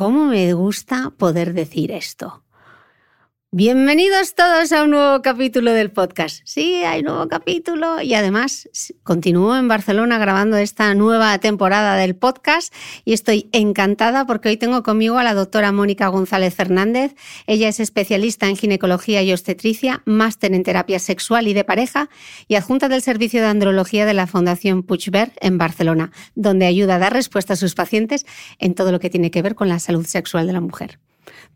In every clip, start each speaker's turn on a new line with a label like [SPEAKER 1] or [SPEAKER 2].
[SPEAKER 1] ¿Cómo me gusta poder decir esto? Bienvenidos todos a un nuevo capítulo del podcast. Sí, hay nuevo capítulo y además continúo en Barcelona grabando esta nueva temporada del podcast y estoy encantada porque hoy tengo conmigo a la doctora Mónica González Fernández. Ella es especialista en ginecología y obstetricia, máster en terapia sexual y de pareja y adjunta del servicio de andrología de la Fundación Puigvert en Barcelona, donde ayuda a dar respuesta a sus pacientes en todo lo que tiene que ver con la salud sexual de la mujer.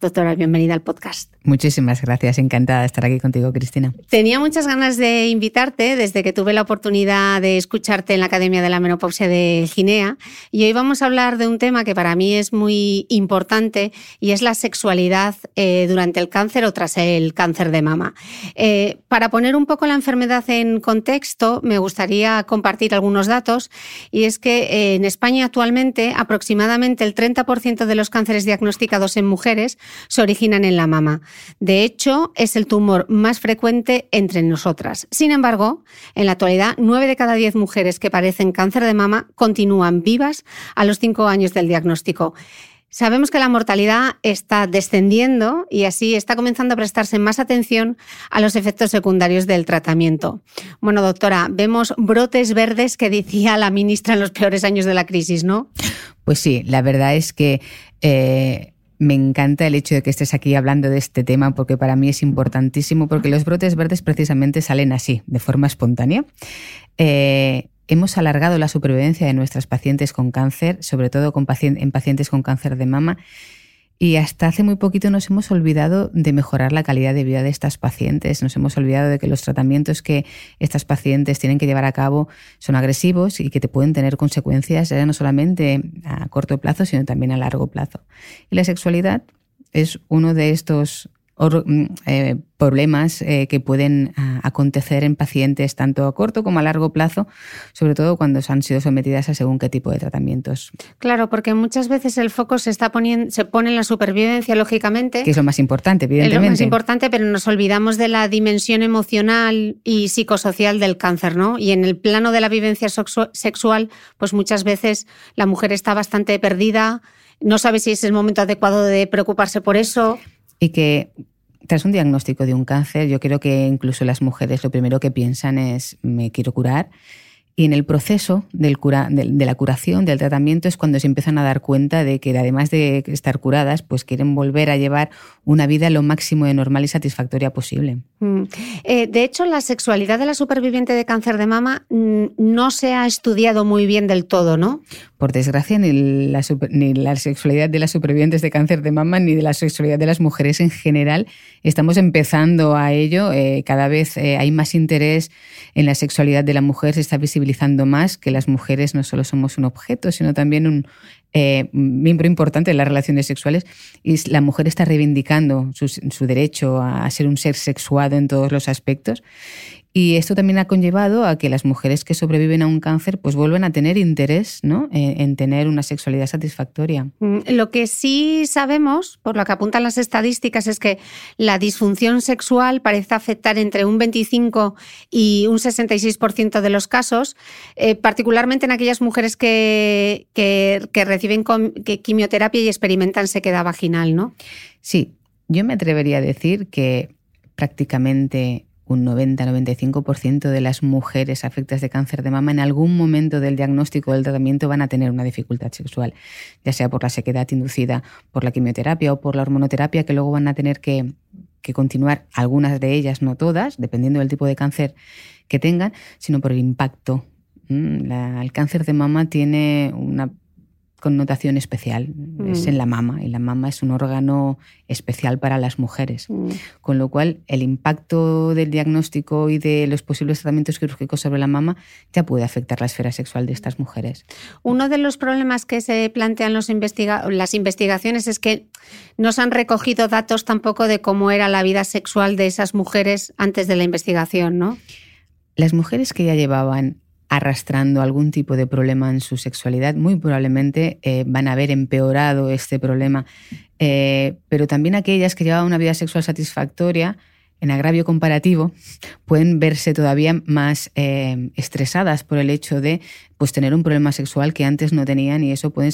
[SPEAKER 1] Doctora, bienvenida al podcast.
[SPEAKER 2] Muchísimas gracias, encantada de estar aquí contigo, Cristina.
[SPEAKER 1] Tenía muchas ganas de invitarte desde que tuve la oportunidad de escucharte en la Academia de la Menopausia de Ginea y hoy vamos a hablar de un tema que para mí es muy importante y es la sexualidad eh, durante el cáncer o tras el cáncer de mama. Eh, para poner un poco la enfermedad en contexto, me gustaría compartir algunos datos y es que eh, en España actualmente aproximadamente el 30% de los cánceres diagnosticados en mujeres se originan en la mama. De hecho, es el tumor más frecuente entre nosotras. Sin embargo, en la actualidad, 9 de cada 10 mujeres que padecen cáncer de mama continúan vivas a los 5 años del diagnóstico. Sabemos que la mortalidad está descendiendo y así está comenzando a prestarse más atención a los efectos secundarios del tratamiento. Bueno, doctora, vemos brotes verdes que decía la ministra en los peores años de la crisis, ¿no?
[SPEAKER 2] Pues sí, la verdad es que eh, me encanta el hecho de que estés aquí hablando de este tema porque para mí es importantísimo porque los brotes verdes precisamente salen así, de forma espontánea. Eh, hemos alargado la supervivencia de nuestras pacientes con cáncer, sobre todo en pacientes con cáncer de mama, y hasta hace muy poquito nos hemos olvidado de mejorar la calidad de vida de estas pacientes. Nos hemos olvidado de que los tratamientos que estas pacientes tienen que llevar a cabo son agresivos y que te pueden tener consecuencias no solamente a corto plazo, sino también a largo plazo. Y la sexualidad es uno de estos Mm, eh, problemas eh, que pueden ah, acontecer en pacientes tanto a corto como a largo plazo, sobre todo cuando se han sido sometidas a según qué tipo de tratamientos.
[SPEAKER 1] Claro, porque muchas veces el foco se está poniendo, se pone en la supervivencia, lógicamente.
[SPEAKER 2] Que es lo más importante, evidentemente.
[SPEAKER 1] Es lo más importante, pero nos olvidamos de la dimensión emocional y psicosocial del cáncer, ¿no? Y en el plano de la vivencia sexual, pues muchas veces la mujer está bastante perdida, no sabe si es el momento adecuado de preocuparse por eso
[SPEAKER 2] y que tras un diagnóstico de un cáncer, yo creo que incluso las mujeres lo primero que piensan es me quiero curar Y en el proceso del cura, de, la curación, del tratamiento, es cuando se empiezan a dar cuenta de que además de estar curadas, pues quieren volver a llevar una vida lo máximo de normal y satisfactoria posible. Mm.
[SPEAKER 1] Eh, de hecho, la sexualidad de la superviviente de cáncer de mama mm, no se ha estudiado muy bien del todo, ¿no?
[SPEAKER 2] Por desgracia, ni la, ni la sexualidad de las supervivientes de cáncer de mama ni de la sexualidad de las mujeres en general estamos empezando a ello. Eh, cada vez eh, hay más interés en la sexualidad de la mujer, se está visibilizando más que las mujeres no solo somos un objeto, sino también un eh, miembro importante de las relaciones sexuales. Y la mujer está reivindicando su, su derecho a ser un ser sexuado en todos los aspectos. Y esto también ha conllevado a que las mujeres que sobreviven a un cáncer pues vuelvan a tener interés ¿no? en, tener una sexualidad satisfactoria.
[SPEAKER 1] Mm, lo que sí sabemos, por lo que apuntan las estadísticas, es que la disfunción sexual parece afectar entre un 25 y un 66% de los casos, eh, particularmente en aquellas mujeres que, que, que reciben quimioterapia y experimentan sequedad vaginal, ¿no?
[SPEAKER 2] Sí, yo me atrevería a decir que prácticamente un 90-95% de las mujeres afectadas de cáncer de mama en algún momento del diagnóstico o del tratamiento van a tener una dificultad sexual, ya sea por la sequedad inducida por la quimioterapia o por la hormonoterapia, que luego van a tener que, continuar, algunas de ellas, no todas, dependiendo del tipo de cáncer que tengan, sino por el impacto. Mm, el cáncer de mama tiene una connotación especial. Es mm. en la mama y la mama es un órgano especial para las mujeres. Mm. Con lo cual, el impacto del diagnóstico y de los posibles tratamientos quirúrgicos sobre la mama ya puede afectar la esfera sexual de estas mujeres.
[SPEAKER 1] Uno de los problemas que se plantean los las investigaciones es que no se han recogido datos tampoco de cómo era la vida sexual de esas mujeres antes de la investigación, ¿no?
[SPEAKER 2] Las mujeres que ya llevaban arrastrando algún tipo de problema en su sexualidad, muy probablemente eh, van a haber empeorado este problema. Eh, pero también aquellas que llevaban una vida sexual satisfactoria, en agravio comparativo, pueden verse todavía más eh, estresadas por el hecho de pues, tener un problema sexual que antes no tenían y eso puede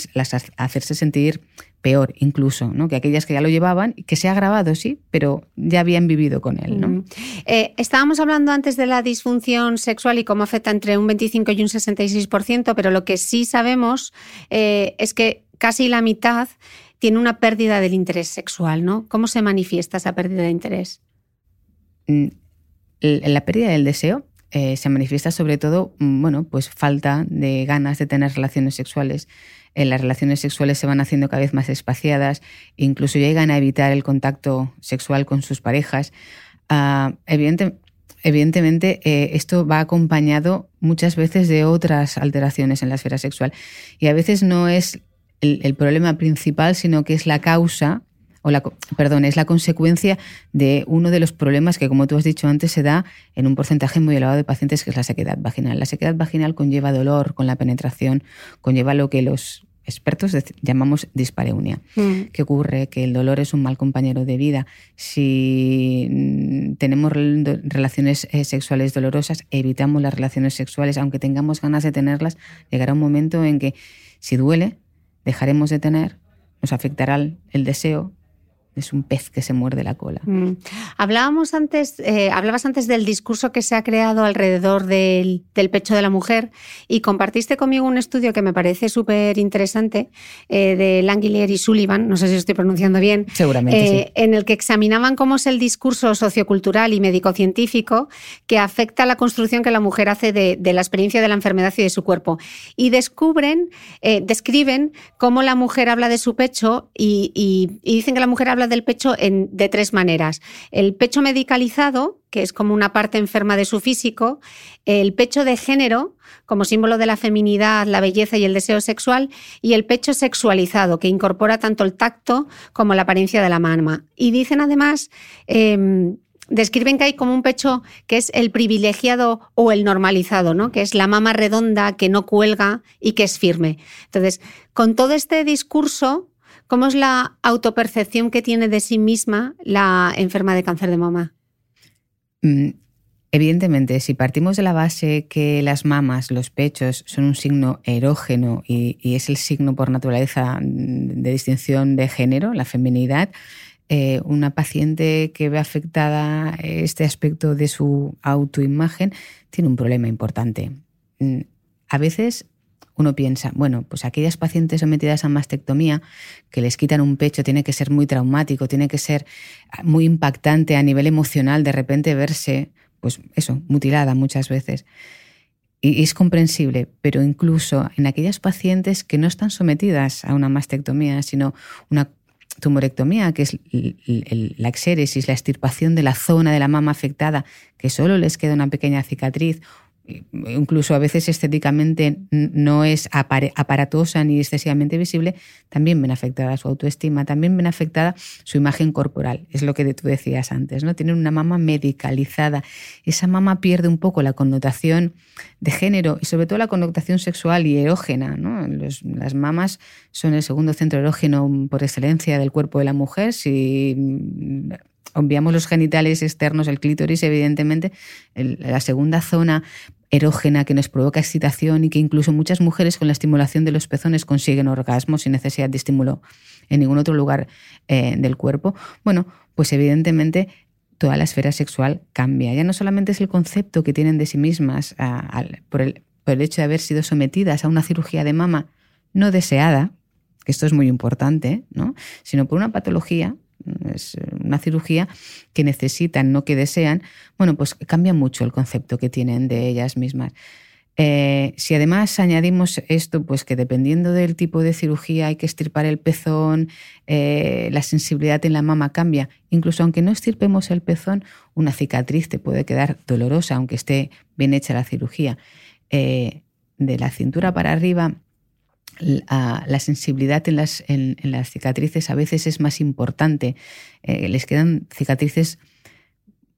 [SPEAKER 2] hacerse sentir peor incluso, ¿no? que aquellas que ya lo llevaban, que se ha agravado, sí, pero ya habían vivido con él. ¿no? Mm.
[SPEAKER 1] Eh, estábamos hablando antes de la disfunción sexual y cómo afecta entre un 25 y un 66%, pero lo que sí sabemos eh, es que casi la mitad tiene una pérdida del interés sexual, ¿no? ¿Cómo se manifiesta esa pérdida de interés?
[SPEAKER 2] Mm, la pérdida del deseo eh, se manifiesta sobre todo, mm, bueno, pues falta de ganas de tener relaciones sexuales las relaciones sexuales se van haciendo cada vez más espaciadas, incluso llegan a evitar el contacto sexual con sus parejas. Ah, evidentemente, eh, esto va acompañado muchas veces de otras alteraciones en la esfera sexual y a veces no es el, problema principal, sino que es la causa o la, perdón, es la consecuencia de uno de los problemas que, como tú has dicho antes, se da en un porcentaje muy elevado de pacientes, que es la sequedad vaginal. La sequedad vaginal conlleva dolor con la penetración, conlleva lo que los expertos llamamos dispareunia. Mm. ¿Qué ocurre? Que el dolor es un mal compañero de vida. Si mm, tenemos relaciones eh, sexuales dolorosas, evitamos las relaciones sexuales, aunque tengamos ganas de tenerlas, llegará un momento en que si duele, dejaremos de tener, nos afectará el deseo es un pez que se muerde la cola. Mm.
[SPEAKER 1] Hablábamos antes, eh, hablabas antes del discurso que se ha creado alrededor del, pecho de la mujer y compartiste conmigo un estudio que me parece súper interesante eh, de Langiller y Sullivan, no sé si estoy pronunciando bien,
[SPEAKER 2] Seguramente,
[SPEAKER 1] eh, en el que examinaban cómo es el discurso sociocultural y médico-científico que afecta a la construcción que la mujer hace de, la experiencia de la enfermedad y de su cuerpo. Y descubren, describen cómo la mujer habla de su pecho y, y dicen que la mujer habla del pecho en, de tres maneras. El pecho medicalizado, que es como una parte enferma de su físico, el pecho de género, como símbolo de la feminidad, la belleza y el deseo sexual, y el pecho sexualizado, que incorpora tanto el tacto como la apariencia de la mama. Y dicen además... Em, describen que hay como un pecho que es el privilegiado o el normalizado, ¿no? Que es la mama redonda que no cuelga y que es firme. Entonces, con todo este discurso ¿Cómo es la autopercepción que tiene de sí misma la enferma de cáncer de mama?
[SPEAKER 2] Mm, evidentemente, si partimos de la base que las mamas, los pechos, son un signo erógeno y, es el signo por naturaleza de distinción de género, la feminidad, eh, una paciente que ve afectada este aspecto de su autoimagen tiene un problema importante. Mm, a veces uno piensa, bueno, pues aquellas pacientes sometidas a mastectomía que les quitan un pecho tiene que ser muy traumático, tiene que ser muy impactante a nivel emocional de repente verse, pues eso, mutilada muchas veces. Y es comprensible, pero incluso en aquellas pacientes que no están sometidas a una mastectomía, sino una tumorectomía, que es la exéresis, la extirpación de la zona de la mama afectada, que solo les queda una pequeña cicatriz, incluso a veces estéticamente no es aparatosa ni excesivamente visible, también ven afectada su autoestima, también ven afectada su imagen corporal. Es lo que tú decías antes, ¿no? Tienen una mama medicalizada. Esa mama pierde un poco la connotación de género y sobre todo la connotación sexual y erógena. las mamas son el segundo centro erógeno por excelencia del cuerpo de la mujer. Obviamos los genitales externos, el clítoris, evidentemente, la segunda zona erógena que nos provoca excitación y que incluso muchas mujeres con la estimulación de los pezones consiguen orgasmos sin necesidad de estímulo en ningún otro lugar eh, del cuerpo, bueno, pues evidentemente toda la esfera sexual cambia. Ya no solamente es el concepto que tienen de sí mismas por, el, por el hecho de haber sido sometidas a una cirugía de mama no deseada, que esto es muy importante, ¿no? sino por una patología es una cirugía que necesitan, no que desean, bueno, pues cambia mucho el concepto que tienen de ellas mismas. Eh, si además añadimos esto, pues que dependiendo del tipo de cirugía hay que estirpar el pezón, eh, la sensibilidad en la mama cambia. Incluso aunque no estirpemos el pezón, una cicatriz te puede quedar dolorosa, aunque esté bien hecha la cirugía. Eh, de la cintura para arriba la, sensibilidad en las, en, las, cicatrices a veces es más importante. Eh, les quedan cicatrices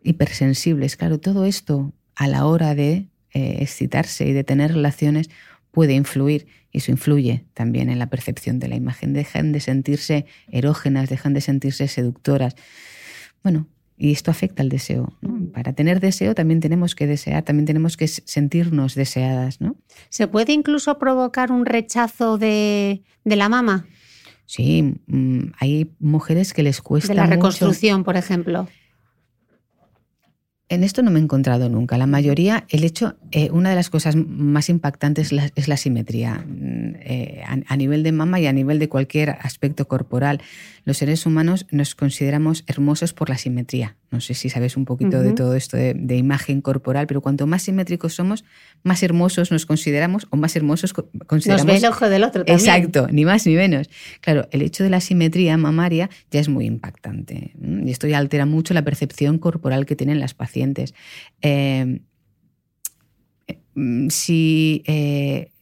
[SPEAKER 2] hipersensibles. Claro, todo esto a la hora de eh, excitarse y de tener relaciones puede influir y eso influye también en la percepción de la imagen. Dejan de sentirse erógenas, dejan de sentirse seductoras. Bueno, y esto afecta al deseo. Para tener deseo también tenemos que desear, también tenemos que sentirnos deseadas. ¿no?
[SPEAKER 1] ¿Se puede incluso provocar un rechazo de, la mama?
[SPEAKER 2] Sí, mm, hay mujeres que les cuesta.
[SPEAKER 1] De la reconstrucción, por ejemplo.
[SPEAKER 2] En esto no me he encontrado nunca. La mayoría, el hecho, eh, una de las cosas más impactantes es la, simetría mm, eh, a, nivel de mama y a nivel de cualquier aspecto corporal. Los seres humanos nos consideramos hermosos por la simetría. No sé si sabes un poquito de todo esto de, imagen corporal, pero cuanto más simétricos somos, más hermosos nos consideramos o más hermosos consideramos.
[SPEAKER 1] Nos ve el ojo del otro también.
[SPEAKER 2] Exacto, ni más ni menos. Claro, el hecho de la simetría mamaria ya es muy impactante y esto ya altera mucho la percepción corporal que tienen las pacientes. Eh, mm, si eh,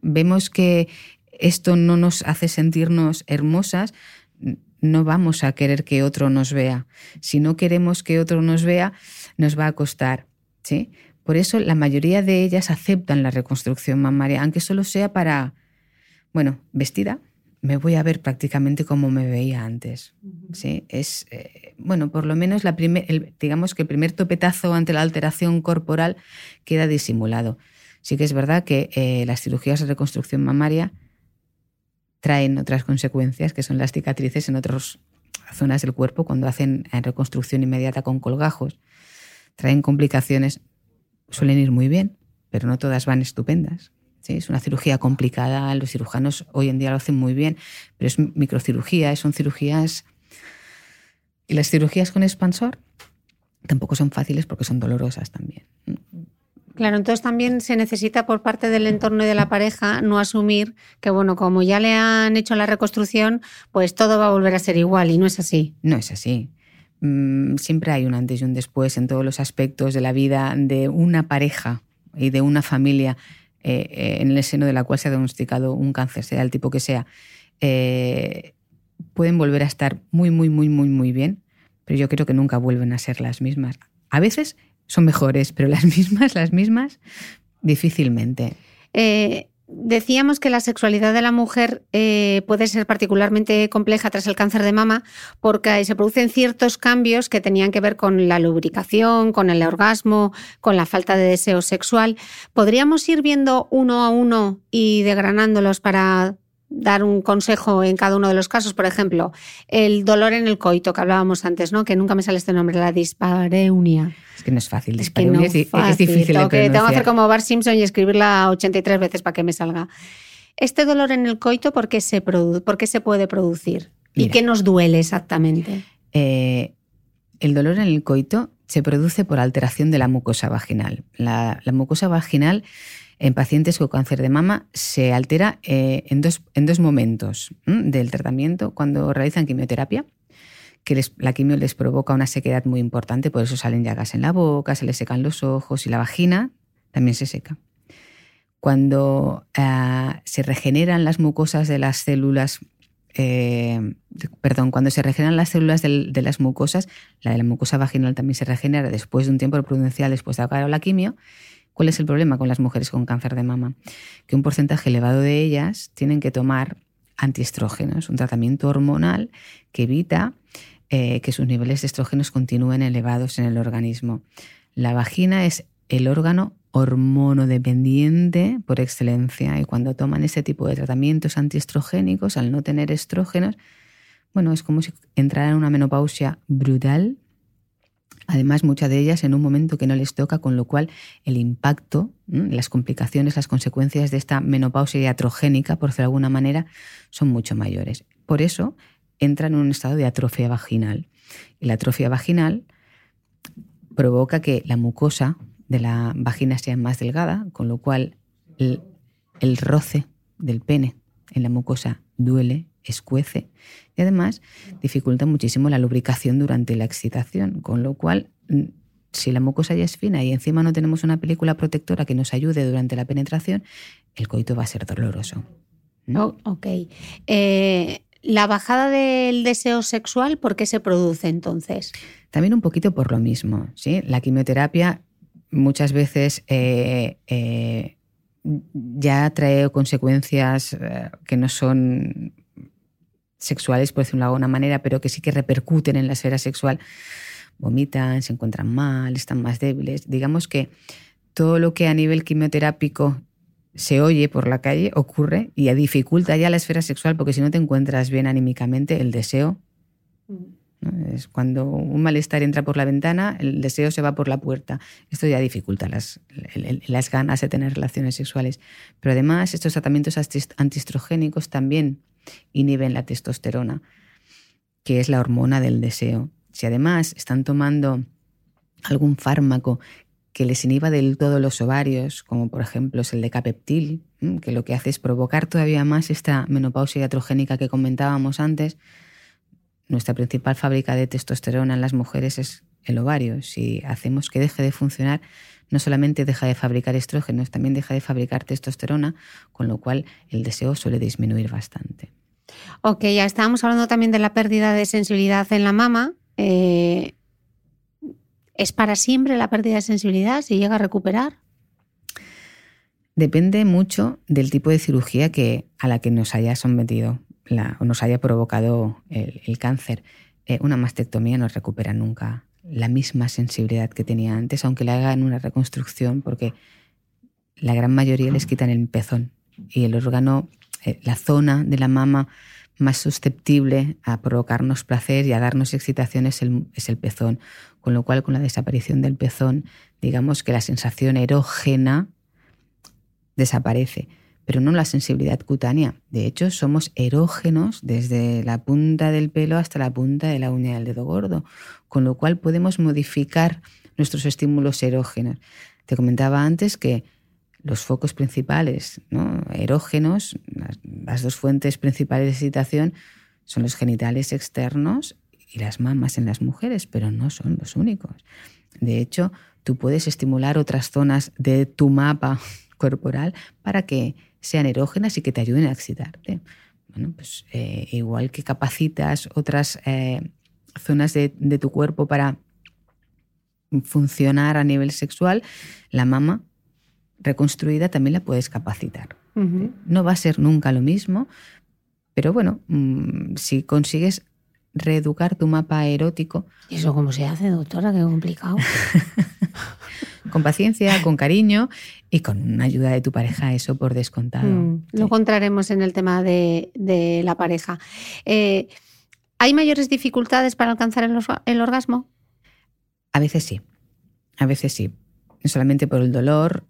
[SPEAKER 2] vemos que esto no nos hace sentirnos hermosas, no vamos a querer que otro nos vea. Si no queremos que otro nos vea, nos va a costar. ¿sí? Por eso la mayoría de ellas aceptan la reconstrucción mamaria, aunque solo sea para, bueno, vestida, me voy a ver prácticamente como me veía antes. ¿sí? Es, eh, bueno, por lo menos la digamos que el primer topetazo ante la alteración corporal queda disimulado. Sí que es verdad que eh, las cirugías de reconstrucción mamaria traen otras consecuencias, que son las cicatrices en otras zonas del cuerpo cuando hacen reconstrucción inmediata con colgajos. Traen complicaciones, suelen ir muy bien, pero no todas van estupendas. ¿sí? Es una cirugía complicada, los cirujanos hoy en día lo hacen muy bien, pero es microcirugía, son cirugías... Y las cirugías con expansor tampoco son fáciles porque son dolorosas también.
[SPEAKER 1] Claro, entonces también se necesita por parte del entorno y de la pareja no asumir que, bueno, como ya le han hecho la reconstrucción, pues todo va a volver a ser igual y no es así.
[SPEAKER 2] No es así. Mm, siempre hay un antes y un después en todos los aspectos de la vida de una pareja y de una familia eh, eh, en el seno de la cual se ha diagnosticado un cáncer, sea el tipo que sea. Eh, pueden volver a estar muy, muy, muy, muy, muy bien, pero yo creo que nunca vuelven a ser las mismas. A veces son mejores, pero las mismas, las mismas, difícilmente.
[SPEAKER 1] Eh, decíamos que la sexualidad de la mujer eh, puede ser particularmente compleja tras el cáncer de mama porque se producen ciertos cambios que tenían que ver con la lubricación, con el orgasmo, con la falta de deseo sexual. ¿Podríamos ir viendo uno a uno y degranándolos para dar un consejo en cada uno de los casos. Por ejemplo, el dolor en el coito que hablábamos antes, ¿no? Que nunca me sale este nombre, la dispareunia.
[SPEAKER 2] Es que no es fácil. Dispareunia es, difícil
[SPEAKER 1] tengo
[SPEAKER 2] de
[SPEAKER 1] Tengo que hacer como Bart Simpson y escribirla 83 veces para que me salga. Este dolor en el coito, ¿por qué se, por qué se puede producir? ¿Y qué nos duele exactamente?
[SPEAKER 2] Eh, el dolor en el coito se produce por alteración de la mucosa vaginal. La, mucosa vaginal en pacientes con cáncer de mama se altera eh, en, dos, en, dos, momentos del tratamiento, cuando realizan quimioterapia, que la quimio les provoca una sequedad muy importante, por eso salen llagas en la boca, se les secan los ojos y la vagina también se seca. Cuando ah, se regeneran las mucosas de las células eh, perdón, cuando se regeneran las células de, las mucosas, la de la mucosa vaginal también se regenera después de un tiempo prudencial después de acabar la quimio. ¿Cuál es el problema con las mujeres con cáncer de mama? Que un porcentaje elevado de ellas tienen que tomar antiestrógenos, un tratamiento hormonal que evita eh, que sus niveles de estrógenos continúen elevados en el organismo. La vagina es el órgano hormonodependiente por excelencia y cuando toman ese tipo de tratamientos antiestrogénicos, al no tener estrógenos, bueno, es como si entraran en una menopausia brutal. Además, muchas de ellas en un momento que no les toca, con lo cual el impacto, las complicaciones, las consecuencias de esta menopausia iatrogénica, por decirlo de alguna manera, son mucho mayores. Por eso entran en un estado de atrofia vaginal. Y la atrofia vaginal provoca que la mucosa de la vagina sea más delgada, con lo cual el, roce del pene en la mucosa duele, escuece y además dificulta muchísimo la lubricación durante la excitación, con lo cual mm, si la mucosa ya es fina y encima no tenemos una película protectora que nos ayude durante la penetración, el coito va a ser doloroso.
[SPEAKER 1] ¿no? Oh, ok. Eh, la bajada del deseo sexual, ¿por qué se produce entonces?
[SPEAKER 2] También un poquito por lo mismo. ¿sí? La quimioterapia muchas veces eh, eh, ya trae consecuencias eh, que no son sexuales, por decirlo de alguna manera, pero que sí que repercuten en la esfera sexual. Vomitan, se encuentran mal, están más débiles. Digamos que todo lo que a nivel quimioterápico se oye por la calle ocurre y dificulta ya la esfera sexual porque si no te encuentras bien anímicamente, el deseo mm. Es cuando un malestar entra por la ventana, el deseo se va por la puerta. Esto ya dificulta las, las ganas de tener relaciones sexuales. Pero además, estos tratamientos antiestrogénicos también inhiben la testosterona, que es la hormona del deseo. Si además están tomando algún fármaco que les inhiba del todo los ovarios, como por ejemplo es el decapeptil, que lo que hace es provocar todavía más esta menopausia iatrogénica que comentábamos antes, nuestra principal fábrica de testosterona en las mujeres es el ovario. Si hacemos que deje de funcionar, no solamente deja de fabricar estrógenos, también deja de fabricar testosterona, con lo cual el deseo suele disminuir bastante.
[SPEAKER 1] Ok, ya estábamos hablando también de la pérdida de sensibilidad en la mama. Eh, ¿Es para siempre la pérdida de sensibilidad si llega a recuperar?
[SPEAKER 2] Depende mucho del tipo de cirugía que, a la que nos haya sometido o nos haya provocado el, cáncer, eh, una mastectomía no recupera nunca la misma sensibilidad que tenía antes, aunque le hagan una reconstrucción, porque la gran mayoría les quitan el pezón y el órgano, eh, la zona de la mama más susceptible a provocarnos placer y a darnos excitación es el, es el pezón. Con lo cual, con la desaparición del pezón, digamos que la sensación erógena desaparece pero no la sensibilidad cutánea. De hecho, somos erógenos desde la punta del pelo hasta la punta de la uña del dedo gordo, con lo cual podemos modificar nuestros estímulos erógenos. Te comentaba antes que los focos principales erógenos, las, dos fuentes principales de excitación, son los genitales externos y las mamas en las mujeres, pero no son los únicos. De hecho, tú puedes estimular otras zonas de tu mapa corporal para que sean erógenas y que te ayuden a excitarte. Bueno, pues eh, igual que capacitas otras eh, zonas de, tu cuerpo para funcionar a nivel sexual, la mama reconstruida también la puedes capacitar. No va a ser nunca lo mismo, pero bueno, mm, si consigues reeducar tu mapa erótico.
[SPEAKER 1] ¿Y eso cómo se hace, doctora? Qué complicado.
[SPEAKER 2] con paciencia, con cariño y con una ayuda de tu pareja, eso por descontado. Mm,
[SPEAKER 1] luego entraremos en el tema de, la pareja. Eh, ¿Hay mayores dificultades para alcanzar el, orgasmo?
[SPEAKER 2] A veces sí, a veces sí. No solamente por el dolor,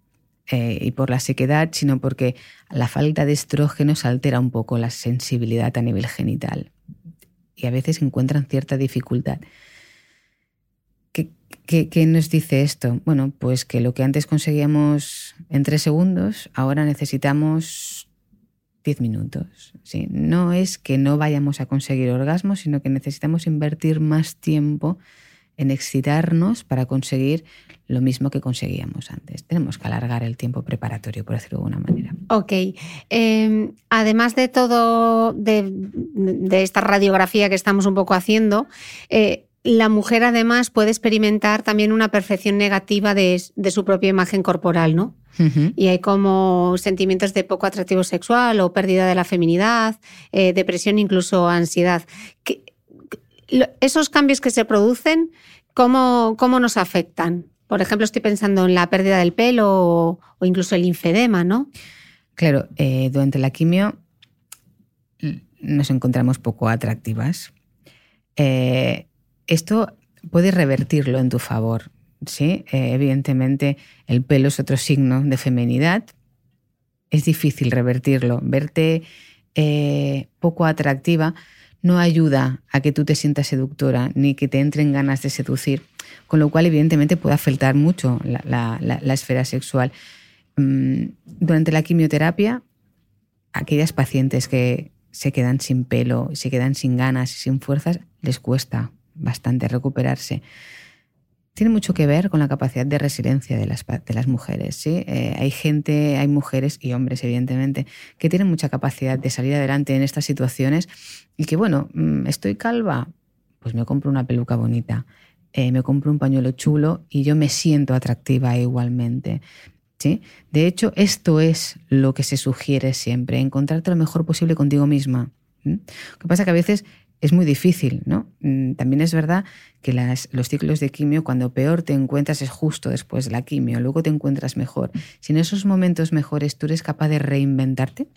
[SPEAKER 2] eh, y por la sequedad, sino porque la falta de estrógenos altera un poco la sensibilidad a nivel genital y a veces encuentran cierta dificultad. ¿Qué, nos dice esto? Bueno, pues que lo que antes conseguíamos en tres segundos, ahora necesitamos diez minutos. ¿sí? No es que no vayamos a conseguir orgasmo, sino que necesitamos invertir más tiempo en excitarnos para conseguir lo mismo que conseguíamos antes. Tenemos que alargar el tiempo preparatorio, por decirlo de alguna manera.
[SPEAKER 1] Ok. Em, además de todo, de, esta radiografía que estamos un poco haciendo, eh, la mujer además puede experimentar también una percepción negativa de, su propia imagen corporal, ¿no? Y hay como sentimientos de poco atractivo sexual o pérdida de la feminidad, eh, depresión, incluso ansiedad. esos cambios que se producen, ¿cómo, ¿cómo nos afectan? Por ejemplo, estoy pensando en la pérdida del pelo o, incluso el infedema, ¿no?
[SPEAKER 2] Claro, eh, durante la quimio nos encontramos poco atractivas. Eh, esto puedes revertirlo en tu favor. ¿sí? Eh, evidentemente, el pelo es otro signo de feminidad. Es difícil revertirlo. Verte poco atractiva no ayuda a que tú te sientas seductora ni que te entren ganas de seducir con lo cual evidentemente puede afectar mucho la, esfera sexual. Mm, durante la quimioterapia, aquellas pacientes que se quedan sin pelo, se quedan sin ganas y sin fuerzas, les cuesta bastante recuperarse. Tiene mucho que ver con la capacidad de resiliencia de las, de las mujeres. ¿sí? Eh, hay gente, hay mujeres y hombres, evidentemente, que tienen mucha capacidad de salir adelante en estas situaciones y que, bueno, mm, estoy calva, pues me compro una peluca bonita. Eh, me compro un pañuelo chulo y yo me siento atractiva igualmente. ¿sí? De hecho, esto es lo que se sugiere siempre, encontrarte lo mejor posible contigo misma. Lo que pasa que a veces es muy difícil, ¿no? Mm, también es verdad que los ciclos de quimio, cuando peor te encuentras es justo después de la quimio, luego te encuentras mejor. Si en esos momentos mejores tú eres capaz de reinventarte,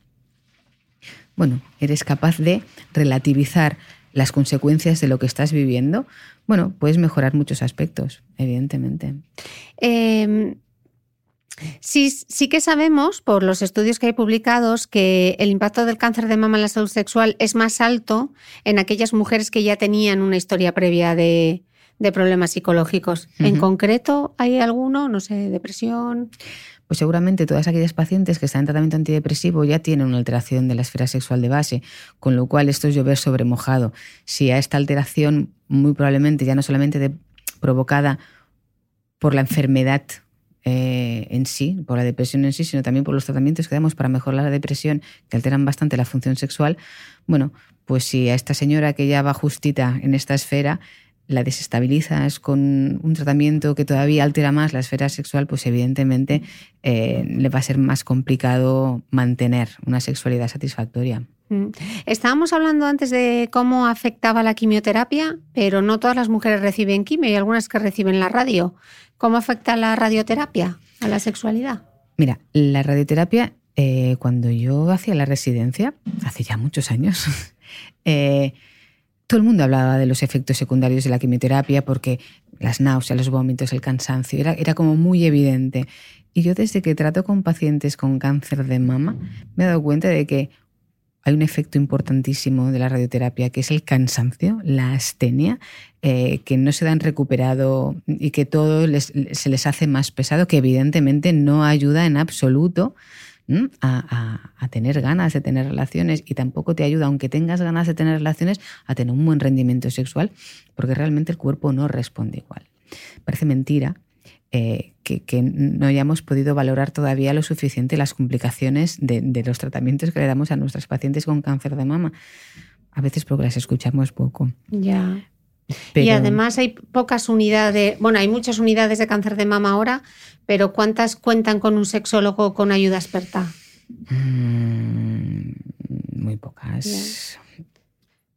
[SPEAKER 2] bueno, eres capaz de relativizar las consecuencias de lo que estás viviendo, bueno, puedes mejorar muchos aspectos, evidentemente.
[SPEAKER 1] Em, sí, sí que sabemos, por los estudios que hay publicados, que el impacto del cáncer de mama en la salud sexual es más alto en aquellas mujeres que ya tenían una historia previa de, problemas psicológicos. En concreto, ¿hay alguno? No sé, depresión
[SPEAKER 2] pues seguramente todas aquellas pacientes que están en tratamiento antidepresivo ya tienen una alteración de la esfera sexual de base, con lo cual esto es llover sobre mojado. Si a esta alteración, muy probablemente ya no solamente provocada por la enfermedad eh, en sí, por la depresión en sí, sino también por los tratamientos que damos para mejorar la depresión, que alteran bastante la función sexual, bueno, pues si a esta señora que ya va justita en esta esfera, la desestabilizas con un tratamiento que todavía altera más la esfera sexual, pues evidentemente eh, le va a ser más complicado mantener una sexualidad satisfactoria.
[SPEAKER 1] Mm. Estábamos hablando antes de cómo afectaba la quimioterapia, pero no todas las mujeres reciben quimio y algunas que reciben la radio. ¿Cómo afecta la radioterapia a la sexualidad?
[SPEAKER 2] Mira, la radioterapia, eh, cuando yo hacía la residencia, hace ya muchos años, eh, todo el mundo hablaba de los efectos secundarios de la quimioterapia porque las náuseas, los vómitos, el cansancio, era, era como muy evidente. Y yo desde que trato con pacientes con cáncer de mama, me he dado cuenta de que hay un efecto importantísimo de la radioterapia, que es el cansancio, la astenia, eh, que no se dan recuperado y que todo se les hace más pesado, que evidentemente no ayuda en absoluto a, tener ganas de tener relaciones y tampoco te ayuda, aunque tengas ganas de tener relaciones, a tener un buen rendimiento sexual, porque realmente el cuerpo no responde igual. Parece mentira eh, que, no hayamos podido valorar todavía lo suficiente las complicaciones de, los tratamientos que le damos a nuestras pacientes con cáncer de mama. A veces porque las escuchamos poco.
[SPEAKER 1] Ya. Y además hay pocas unidades, bueno, hay muchas unidades de cáncer de mama ahora, pero ¿cuántas cuentan con un sexólogo con ayuda experta?
[SPEAKER 2] Mm, muy pocas.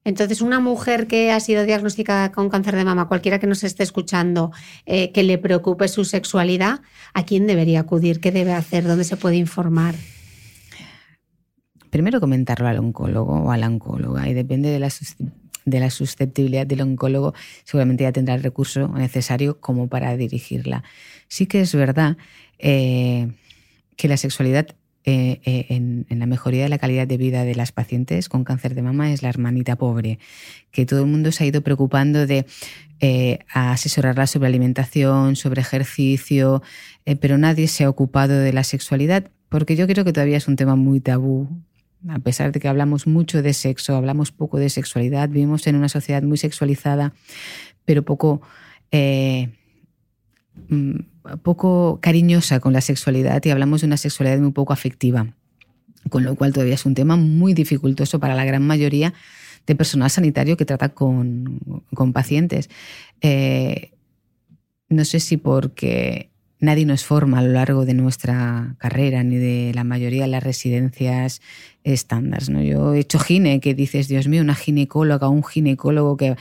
[SPEAKER 1] Entonces, una mujer que ha sido diagnosticada con cáncer de mama, cualquiera que nos esté escuchando, eh, que le preocupe su sexualidad, ¿a quién debería acudir? ¿Qué debe hacer? ¿Dónde se puede informar?
[SPEAKER 2] Primero comentarlo al oncólogo o a la oncóloga y depende de la, de la susceptibilidad del oncólogo, seguramente ya tendrá el recurso necesario como para dirigirla. Sí que es verdad eh, que la sexualidad eh, eh, en, la mejoría de la calidad de vida de las pacientes con cáncer de mama es la hermanita pobre, que todo el mundo se ha ido preocupando de eh, asesorarla sobre alimentación, sobre ejercicio, pero nadie se ha ocupado de la sexualidad, porque yo creo que todavía es un tema muy tabú. A pesar de que hablamos mucho de sexo, hablamos poco de sexualidad, vivimos en una sociedad muy sexualizada, pero poco Mm, poco cariñosa con la sexualidad y hablamos de una sexualidad muy poco afectiva, con lo cual todavía es un tema muy dificultoso para la gran mayoría de personal sanitario que trata con, pacientes. Eh, no sé si porque nadie nos forma a lo largo de nuestra carrera ni de la mayoría de las residencias estándar. ¿no? Yo he hecho gine, que dices, Dios mío, una ginecóloga, un ginecólogo que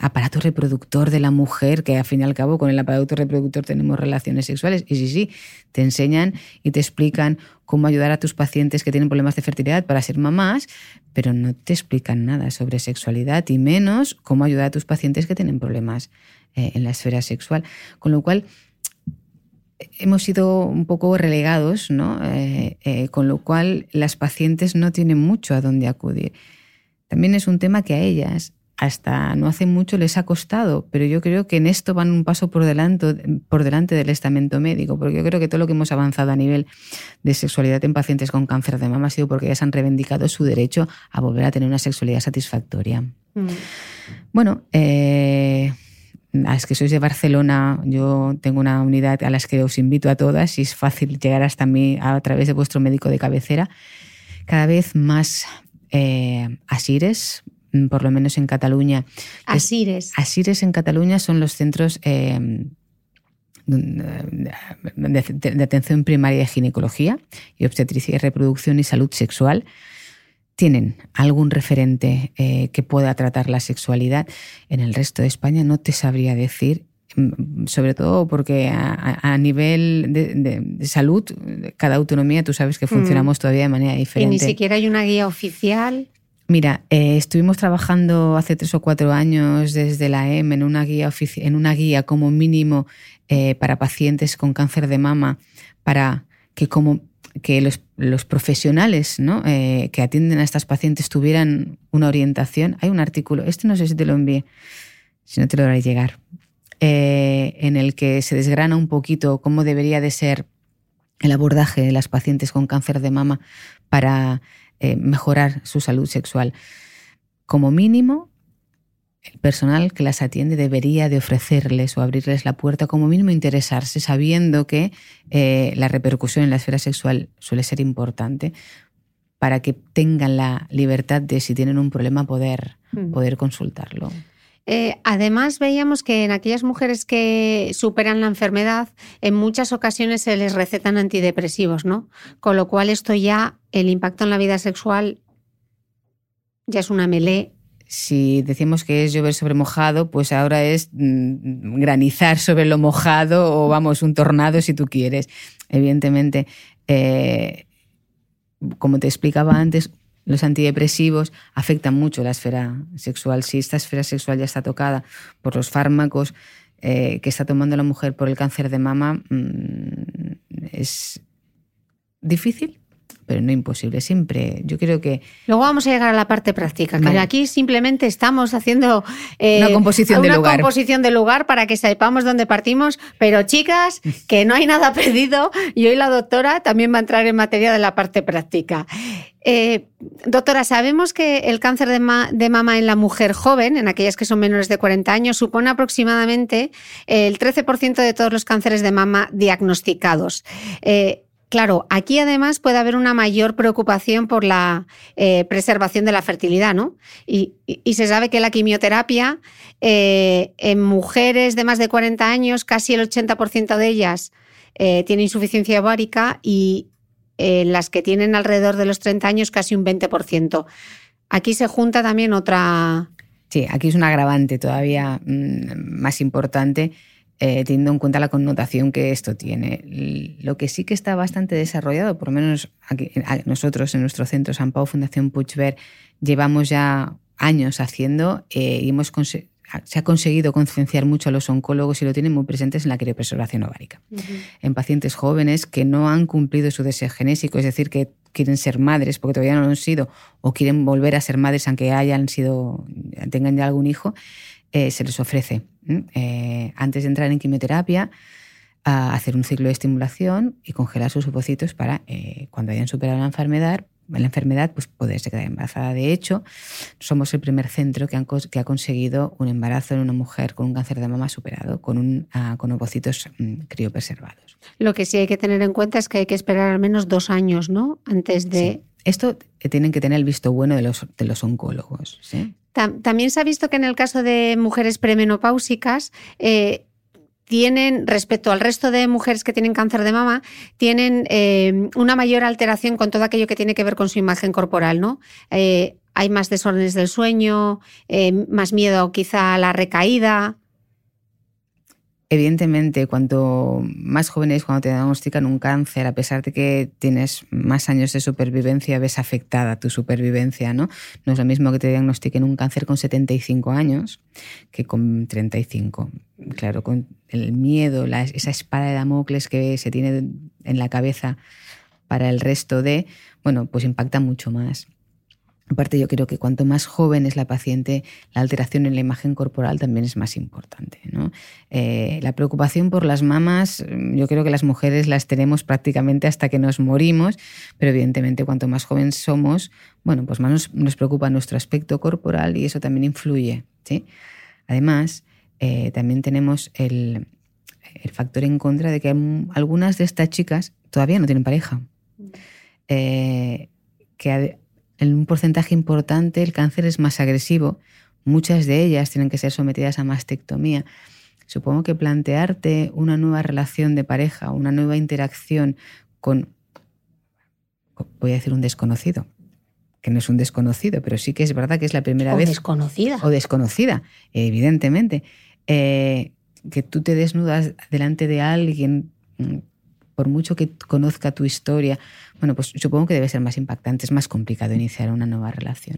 [SPEAKER 2] aparato reproductor de la mujer, que al fin y al cabo con el aparato reproductor tenemos relaciones sexuales. Y sí, sí, te enseñan y te explican cómo ayudar a tus pacientes que tienen problemas de fertilidad para ser mamás, pero no te explican nada sobre sexualidad y menos cómo ayudar a tus pacientes que tienen problemas eh, en la esfera sexual. Con lo cual, hemos sido un poco relegados, ¿no? Eh, eh, con lo cual las pacientes no tienen mucho a dónde acudir. También es un tema que a ellas hasta no hace mucho les ha costado, pero yo creo que en esto van un paso por delante, por delante del estamento médico, porque yo creo que todo lo que hemos avanzado a nivel de sexualidad en pacientes con cáncer de mama ha sido porque ellas han reivindicado su derecho a volver a tener una sexualidad satisfactoria. Mm. Bueno, eh, las que sois de Barcelona, yo tengo una unidad a las que os invito a todas y es fácil llegar hasta mí a través de vuestro médico de cabecera. Cada vez más eh, asires, por lo menos en Cataluña.
[SPEAKER 1] Asires.
[SPEAKER 2] Asires en Cataluña son los centros eh, de, atención primaria de ginecología y obstetricia y reproducción y salud sexual. Tienen algún referente eh, que pueda tratar la sexualidad. En el resto de España no te sabría decir mm, sobre todo porque a, nivel de, salud, cada autonomía, tú sabes que funcionamos mm. todavía de manera diferente.
[SPEAKER 1] Y ni siquiera hay una guía oficial.
[SPEAKER 2] Mira, eh, estuvimos trabajando hace tres o cuatro años desde la EM en una guía, en una guía como mínimo eh, para pacientes con cáncer de mama, para que como que los, profesionales ¿no? Eh, que atienden a estas pacientes tuvieran una orientación. Hay un artículo, este no sé si te lo envié, si no te lo haré llegar, en el que se desgrana un poquito cómo debería de ser el abordaje de las pacientes con cáncer de mama para eh, mejorar su salud sexual. Como mínimo, el personal que las atiende debería de ofrecerles o abrirles la puerta, como mínimo interesarse, sabiendo que eh, la repercusión en la esfera sexual suele ser importante para que tengan la libertad de, si tienen un problema, poder, mm. poder consultarlo.
[SPEAKER 1] Eh, además, veíamos que en aquellas mujeres que superan la enfermedad, en muchas ocasiones se les recetan antidepresivos, ¿no? Con lo cual esto ya, el impacto en la vida sexual ya es una melee
[SPEAKER 2] si decimos que es llover sobre mojado, pues ahora es mm, granizar sobre lo mojado o vamos, un tornado si tú quieres. Evidentemente, eh, como te explicaba antes, los antidepresivos afectan mucho la esfera sexual. Si esta esfera sexual ya está tocada por los fármacos eh, que está tomando la mujer por el cáncer de mama, mm, es difícil, pero no imposible. Siempre, yo creo que...
[SPEAKER 1] Luego vamos a llegar a la parte práctica, que aquí simplemente estamos haciendo
[SPEAKER 2] eh, una composición de lugar.
[SPEAKER 1] composición de lugar para que sepamos dónde partimos, pero chicas, que no hay nada perdido y hoy la doctora también va a entrar en materia de la parte práctica. Eh, doctora, sabemos que el cáncer de, mama en la mujer joven, en aquellas que son menores de 40 años, supone aproximadamente el 13% de todos los cánceres de mama diagnosticados. Eh, Claro, aquí además puede haber una mayor preocupación por la eh, preservación de la fertilidad, ¿no? Y, se sabe que la quimioterapia eh, en mujeres de más de 40 años, casi el 80% de ellas eh, tiene insuficiencia ovárica y en las que tienen alrededor de los 30 años, casi un 20%. Aquí se junta también otra...
[SPEAKER 2] Sí, aquí es un agravante todavía mm, más importante eh, teniendo en cuenta la connotación que esto tiene. Lo que sí que está bastante desarrollado, por lo menos aquí, nosotros en nuestro centro San Pau Fundación Puigver llevamos ya años haciendo eh, y hemos se ha conseguido concienciar mucho a los oncólogos y lo tienen muy presentes en la criopreservación ovárica. En pacientes jóvenes que no han cumplido su deseo genésico, es decir, que quieren ser madres porque todavía no lo han sido o quieren volver a ser madres aunque hayan sido, tengan ya algún hijo, eh, se les ofrece eh, antes de entrar en quimioterapia a hacer un ciclo de estimulación y congelar sus ovocitos para eh, cuando hayan superado la enfermedad la enfermedad, pues poderse quedar embarazada. De hecho, somos el primer centro que, ha conseguido un embarazo en una mujer con un cáncer de mama superado, con, un, uh, con ovocitos mm, criopreservados.
[SPEAKER 1] Lo que sí hay que tener en cuenta es que hay que esperar al menos dos años, ¿no? Antes de...
[SPEAKER 2] Esto eh, tienen que tener el visto bueno de los, de los oncólogos. ¿sí?
[SPEAKER 1] También se ha visto que en el caso de mujeres premenopáusicas, eh, tienen, respecto al resto de mujeres que tienen cáncer de mama, tienen eh, una mayor alteración con todo aquello que tiene que ver con su imagen corporal, ¿no? Eh, hay más desórdenes del sueño, más miedo quizá a la recaída.
[SPEAKER 2] Evidentemente, cuanto más joven eres cuando te diagnostican un cáncer, a pesar de que tienes más años de supervivencia, ves afectada tu supervivencia, ¿no? No es lo mismo que te diagnostiquen un cáncer con 75 años que con 35. Claro, con el miedo, esa espada de Damocles que se tiene en la cabeza para el resto de, bueno, pues impacta mucho más. Aparte, yo creo que cuanto más joven es la paciente, la alteración en la imagen corporal también es más importante. Eh, la preocupación por las mamas, yo creo que las mujeres las tenemos prácticamente hasta que nos morimos, pero evidentemente cuanto más jóvenes somos, bueno, pues más nos, preocupa nuestro aspecto corporal y eso también influye. ¿sí? Además, eh, también tenemos el, factor en contra de que algunas de estas chicas todavía no tienen pareja. Eh, que en un porcentaje importante el cáncer es más agresivo. Muchas de ellas tienen que ser sometidas a mastectomía. Supongo que plantearte una nueva relación de pareja, una nueva interacción con, voy a decir un desconocido, que no es un desconocido, pero sí que es verdad que es la primera vez.
[SPEAKER 1] O desconocida.
[SPEAKER 2] O desconocida, evidentemente. Eh, que tú te desnudas delante de alguien mm, por mucho que conozca tu historia, bueno, pues supongo que debe ser más impactante, es más complicado iniciar una nueva relación.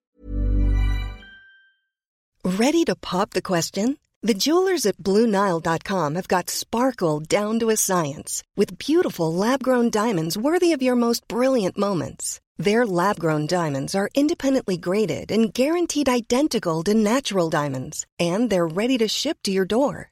[SPEAKER 3] Ready to pop the question? The jewelers at BlueNile.com have got sparkle down to a science with beautiful lab-grown diamonds worthy of your most brilliant moments. Their lab-grown diamonds are independently graded and guaranteed identical to natural diamonds, and they're ready to ship to your door.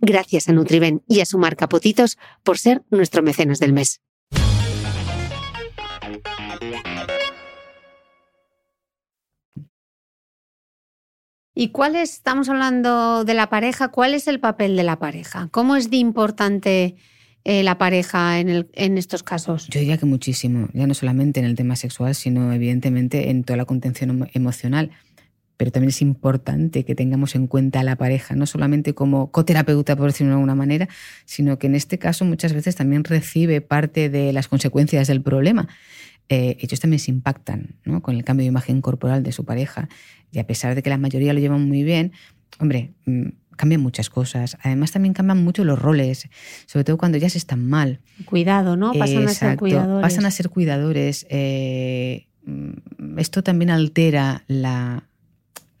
[SPEAKER 1] Gracias a Nutriben y a su marca Potitos por ser nuestro mecenas del mes. ¿Y cuál es, estamos hablando de la pareja, cuál es el papel de la pareja? ¿Cómo es de importante eh, la pareja en, el, en, estos casos?
[SPEAKER 2] Yo diría que muchísimo, ya no solamente en el tema sexual, sino evidentemente en toda la contención emocional. Pero también es importante que tengamos en cuenta a la pareja, no solamente como coterapeuta, por decirlo de alguna manera, sino que en este caso muchas veces también recibe parte de las consecuencias del problema. Eh, ellos también se impactan ¿no? con el cambio de imagen corporal de su pareja y a pesar de que la mayoría lo llevan muy bien, hombre, mm, cambian muchas cosas. Además también cambian mucho los roles, sobre todo cuando ya se están mal.
[SPEAKER 1] Cuidado, ¿no? Pasan a ser cuidadores.
[SPEAKER 2] Pasan a ser cuidadores. Eh, mm, esto también altera la,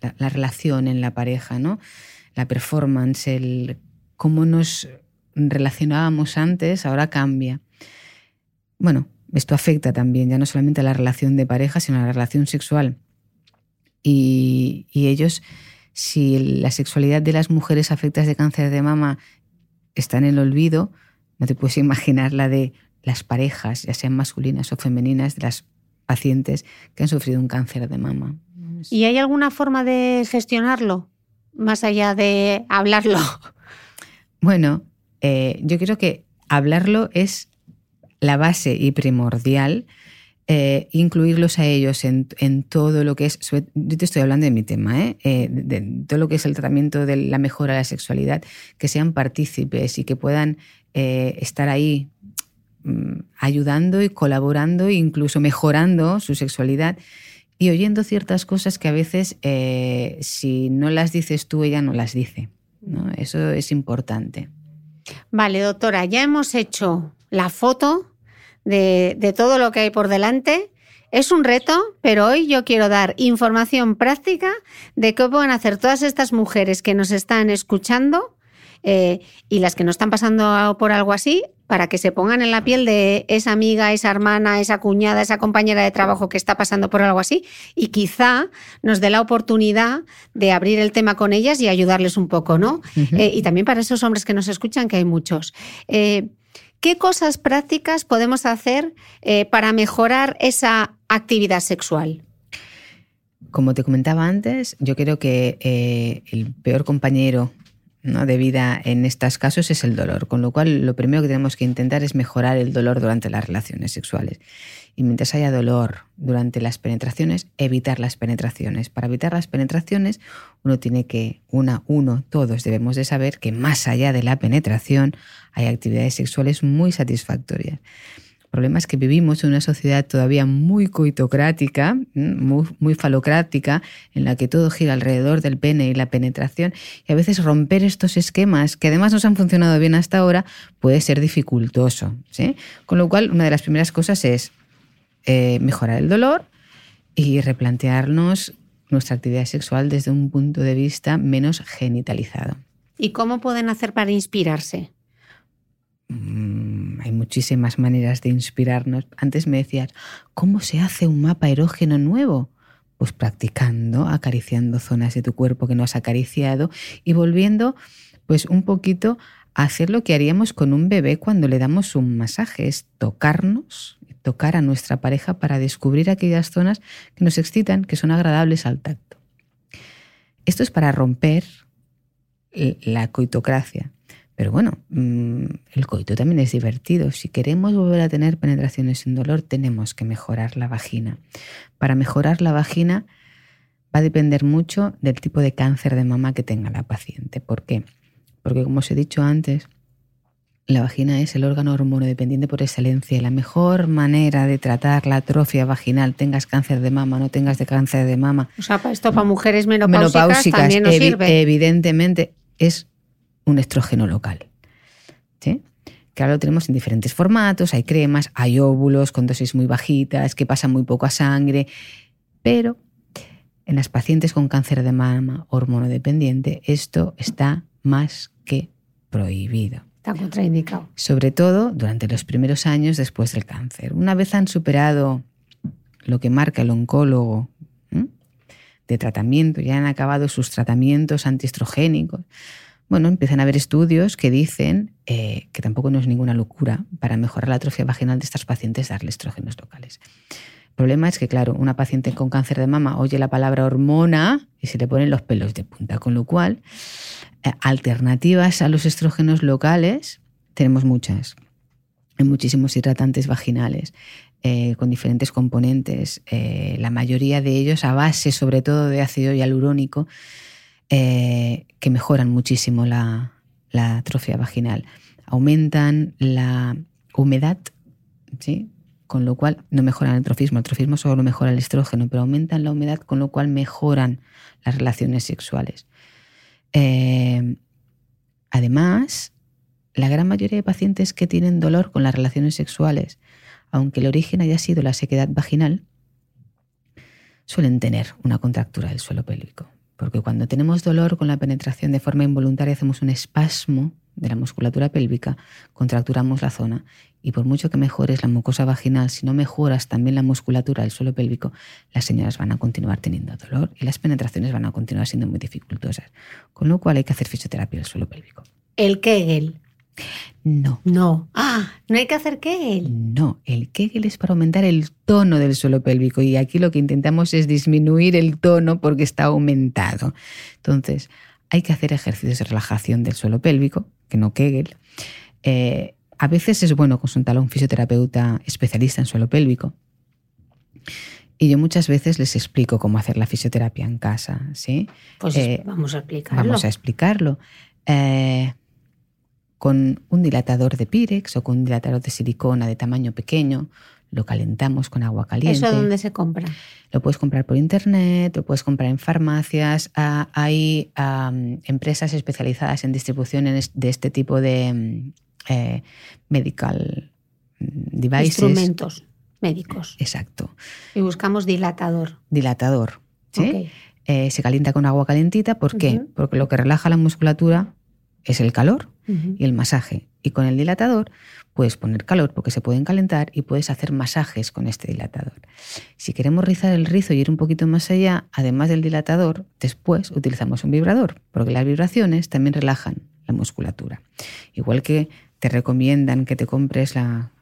[SPEAKER 2] la, relación en la pareja, ¿no? La performance, el cómo nos relacionábamos antes, ahora cambia. Bueno, esto afecta también ya no solamente a la relación de pareja, sino a la relación sexual. Y, ellos, si la sexualidad de las mujeres afectadas de cáncer de mama está en el olvido, no te puedes imaginar la de las parejas, ya sean masculinas o femeninas, de las pacientes que han sufrido un cáncer de mama.
[SPEAKER 1] ¿Y hay alguna forma de gestionarlo, más allá de hablarlo?
[SPEAKER 2] Bueno, eh, yo creo que hablarlo es la base y primordial, eh, incluirlos a ellos en, todo lo que es, yo te estoy hablando de mi tema, ¿eh? Eh, de, todo lo que es el tratamiento de la mejora de la sexualidad, que sean partícipes y que puedan estar ahí mm, ayudando y colaborando, incluso mejorando su sexualidad y oyendo ciertas cosas que a veces si no las dices tú, ella no las dice. Eso es importante.
[SPEAKER 1] Vale, doctora, ya hemos hecho la foto de, de todo lo que hay por delante. Es un reto, pero hoy yo quiero dar información práctica de qué pueden hacer todas estas mujeres que nos están escuchando eh, y las que no están pasando por algo así, para que se pongan en la piel de esa amiga, esa hermana, esa cuñada, esa compañera de trabajo que está pasando por algo así y quizá nos dé la oportunidad de abrir el tema con ellas y ayudarles un poco, ¿no? Eh, y también para esos hombres que nos escuchan, que hay muchos. Eh, ¿Qué cosas prácticas podemos hacer eh, para mejorar esa actividad sexual?
[SPEAKER 2] Como te comentaba antes, yo creo que el peor compañero de vida en estos casos es el dolor, con lo cual lo primero que tenemos que intentar es mejorar el dolor durante las relaciones sexuales. Y mientras haya dolor durante las penetraciones, evitar las penetraciones. Para evitar las penetraciones, uno tiene que, una, uno, todos debemos de saber que más allá de la penetración hay actividades sexuales muy satisfactorias. El problema es que vivimos en una sociedad todavía muy coitocrática, muy, falocrática, en la que todo gira alrededor del pene y la penetración, y a veces romper estos esquemas, que además nos han funcionado bien hasta ahora, puede ser dificultoso. ¿sí? Con lo cual, una de las primeras cosas es eh, mejorar el dolor y replantearnos nuestra actividad sexual desde un punto de vista menos genitalizado.
[SPEAKER 1] ¿Y cómo pueden hacer para inspirarse?
[SPEAKER 2] Mm, hay muchísimas maneras de inspirarnos. Antes me decías, ¿cómo se hace un mapa erógeno nuevo? Pues practicando, acariciando zonas de tu cuerpo que no has acariciado y volviendo pues un poquito a hacer lo que haríamos con un bebé cuando le damos un masaje, es tocarnos, tocar a nuestra pareja para descubrir aquellas zonas que nos excitan, que son agradables al tacto. Esto es para romper la coitocracia. Pero bueno, mm, el coito también es divertido. Si queremos volver a tener penetraciones sin dolor, tenemos que mejorar la vagina. Para mejorar la vagina va a depender mucho del tipo de cáncer de mama que tenga la paciente. ¿Por qué? Porque como os he dicho antes, la vagina es el órgano hormonodependiente por excelencia la mejor manera de tratar la atrofia vaginal, tengas cáncer de mama, no tengas de cáncer de mama.
[SPEAKER 1] O sea, esto para mujeres menopáusicas, también nos sirve.
[SPEAKER 2] Evidentemente es un estrógeno local. ¿sí? Claro, lo tenemos en diferentes formatos, hay cremas, hay óvulos con dosis muy bajitas, que pasan muy poco a sangre, pero en las pacientes con cáncer de mama hormonodependiente esto está más que prohibido.
[SPEAKER 1] Está contraindicado.
[SPEAKER 2] Sobre todo durante los primeros años después del cáncer. Una vez han superado lo que marca el oncólogo de tratamiento, ya han acabado sus tratamientos antiestrogénicos, bueno, empiezan a haber estudios que dicen eh, que tampoco no es ninguna locura para mejorar la atrofia vaginal de estas pacientes darle estrógenos locales. problema es que, claro, una paciente con cáncer de mama oye la palabra hormona y se le ponen los pelos de punta, con lo cual, eh, alternativas a los estrógenos locales tenemos muchas. Hay muchísimos hidratantes vaginales eh, con diferentes componentes, la mayoría de ellos a base sobre todo de ácido hialurónico, que mejoran muchísimo la, la atrofia vaginal. Aumentan la humedad, ¿sí? con lo cual no mejoran el trofismo. El trofismo solo mejora el estrógeno, pero aumentan la humedad, con lo cual mejoran las relaciones sexuales. Eh, además, la gran mayoría de pacientes que tienen dolor con las relaciones sexuales, aunque el origen haya sido la sequedad vaginal, suelen tener una contractura del suelo pélvico. Porque cuando tenemos dolor con la penetración de forma involuntaria, hacemos un espasmo de la musculatura pélvica, contracturamos la zona y por mucho que mejores la mucosa vaginal, si no mejoras también la musculatura del suelo pélvico, las señoras van a continuar teniendo dolor y las penetraciones van a continuar siendo muy dificultosas. Con lo cual hay que hacer fisioterapia del suelo pélvico.
[SPEAKER 1] ¿El Kegel?
[SPEAKER 2] No.
[SPEAKER 1] No. Ah, no hay que hacer Kegel.
[SPEAKER 2] No, el Kegel es para aumentar el tono del suelo pélvico y aquí lo que intentamos es disminuir el tono porque está aumentado. Entonces, hay que hacer ejercicios de relajación del suelo pélvico, que no Kegel. Eh, a veces es bueno consultar a un fisioterapeuta especialista en suelo pélvico. Y yo muchas veces les explico cómo hacer la fisioterapia en casa, ¿sí?
[SPEAKER 1] Pues eh, vamos a explicarlo.
[SPEAKER 2] Vamos a explicarlo. Eh, con un dilatador de Pirex o con un dilatador de silicona de tamaño pequeño, lo calentamos con agua caliente.
[SPEAKER 1] ¿Eso dónde se compra?
[SPEAKER 2] Lo puedes comprar por internet, lo puedes comprar en farmacias. Ah, hay empresas especializadas en distribución de este tipo de mm, eh, medical devices.
[SPEAKER 1] Instrumentos médicos.
[SPEAKER 2] Exacto.
[SPEAKER 1] Y buscamos dilatador.
[SPEAKER 2] Dilatador. ¿sí? Eh, se calienta con agua calentita. ¿Por qué? Porque lo que relaja la musculatura es el calor y el masaje. Y con el dilatador puedes poner calor porque se pueden calentar y puedes hacer masajes con este dilatador. Si queremos rizar el rizo y ir un poquito más allá, además del dilatador, después utilizamos un vibrador, porque las vibraciones también relajan la musculatura. Igual que te recomiendan que te compres la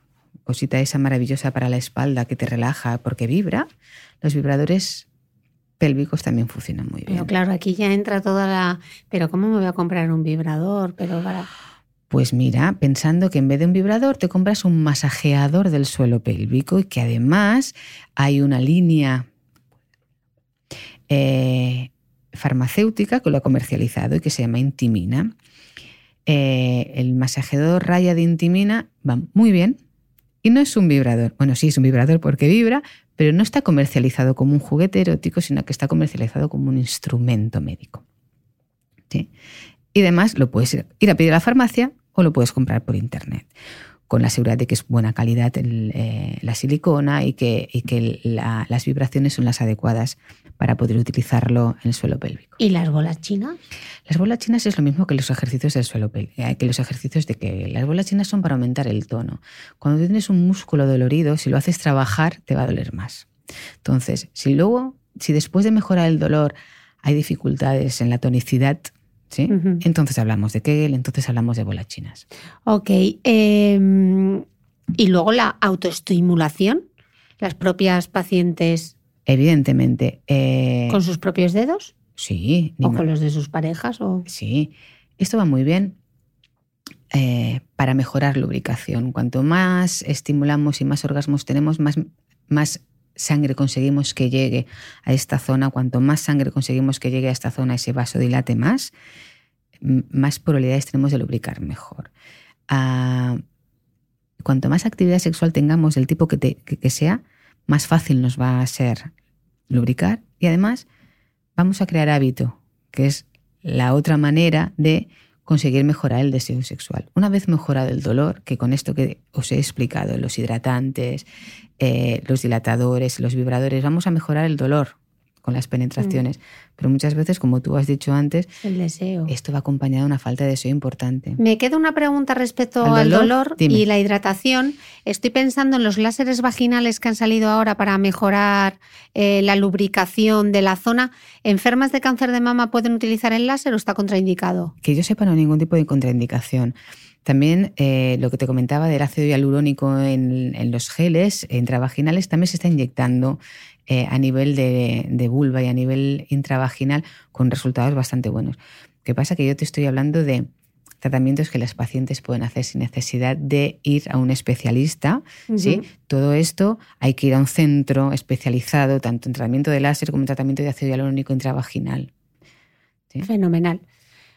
[SPEAKER 2] cosita esa maravillosa para la espalda que te relaja porque vibra, los vibradores pélvicos también funcionan muy bien.
[SPEAKER 1] Pero claro, aquí ya entra toda la... Pero ¿cómo me voy a comprar un vibrador? Pero para...
[SPEAKER 2] Pues mira, pensando que en vez de un vibrador te compras un masajeador del suelo pélvico y que además hay una línea eh, farmacéutica que lo ha comercializado y que se llama Intimina. Eh, el masajeador raya de Intimina va muy bien y no es un vibrador. Bueno, sí es un vibrador porque vibra, pero no está comercializado como un juguete erótico, sino que está comercializado como un instrumento médico. ¿Sí? Y además lo puedes ir a pedir a la farmacia o lo puedes comprar por internet con la seguridad de que es buena calidad eh, la silicona y que, que las vibraciones son las adecuadas para poder utilizarlo en el suelo pélvico.
[SPEAKER 1] ¿Y las bolas chinas?
[SPEAKER 2] Las bolas chinas es lo mismo que los ejercicios del suelo pélvico, eh, que los ejercicios de que las bolas chinas son para aumentar el tono. Cuando tienes un músculo dolorido, si lo haces trabajar, te va a doler más. Entonces, si luego, si después de mejorar el dolor hay dificultades en la tonicidad ¿sí? Entonces hablamos de Kegel, entonces hablamos de bolas chinas.
[SPEAKER 1] Ok. Em, y luego la autoestimulación, las propias pacientes.
[SPEAKER 2] Evidentemente. Eh,
[SPEAKER 1] ¿Con sus propios dedos?
[SPEAKER 2] Sí.
[SPEAKER 1] ¿O con los de sus parejas? O...
[SPEAKER 2] Sí. Esto va muy bien eh, para mejorar lubricación. Cuanto más estimulamos y más orgasmos tenemos, más, más sangre conseguimos que llegue a esta zona, cuanto más sangre conseguimos que llegue a esta zona, ese vaso dilate más, más probabilidades tenemos de lubricar mejor. Ah, cuanto más actividad sexual tengamos del tipo que, sea, más fácil nos va a ser lubricar y además vamos a crear hábito, que es la otra manera de conseguir mejorar el deseo sexual. Una vez mejorado el dolor, que con esto que os he explicado, los hidratantes, eh, los dilatadores, los vibradores, vamos a mejorar el dolor con las penetraciones. Pero muchas veces, como tú has dicho antes,
[SPEAKER 1] El deseo.
[SPEAKER 2] esto va acompañado de una falta de deseo importante.
[SPEAKER 1] Me queda una pregunta respecto
[SPEAKER 2] ¿Al
[SPEAKER 1] al
[SPEAKER 2] dolor?
[SPEAKER 1] y la hidratación. Estoy pensando en los láseres vaginales que han salido ahora para mejorar eh, la lubricación de la zona. ¿Enfermas de cáncer de mama pueden utilizar el láser o está contraindicado?
[SPEAKER 2] Que yo sepa, no hay ningún tipo de contraindicación. También eh, lo que te comentaba del ácido hialurónico en, en los geles intravaginales también se está inyectando eh, a nivel de, de vulva y a nivel intravaginal con resultados bastante buenos. Lo que pasa que yo te estoy hablando de tratamientos que las pacientes pueden hacer sin necesidad de ir a un especialista. ¿sí? Todo esto hay que ir a un centro especializado, tanto en tratamiento de láser como en tratamiento de ácido hialurónico intravaginal. ¿sí?
[SPEAKER 1] Fenomenal.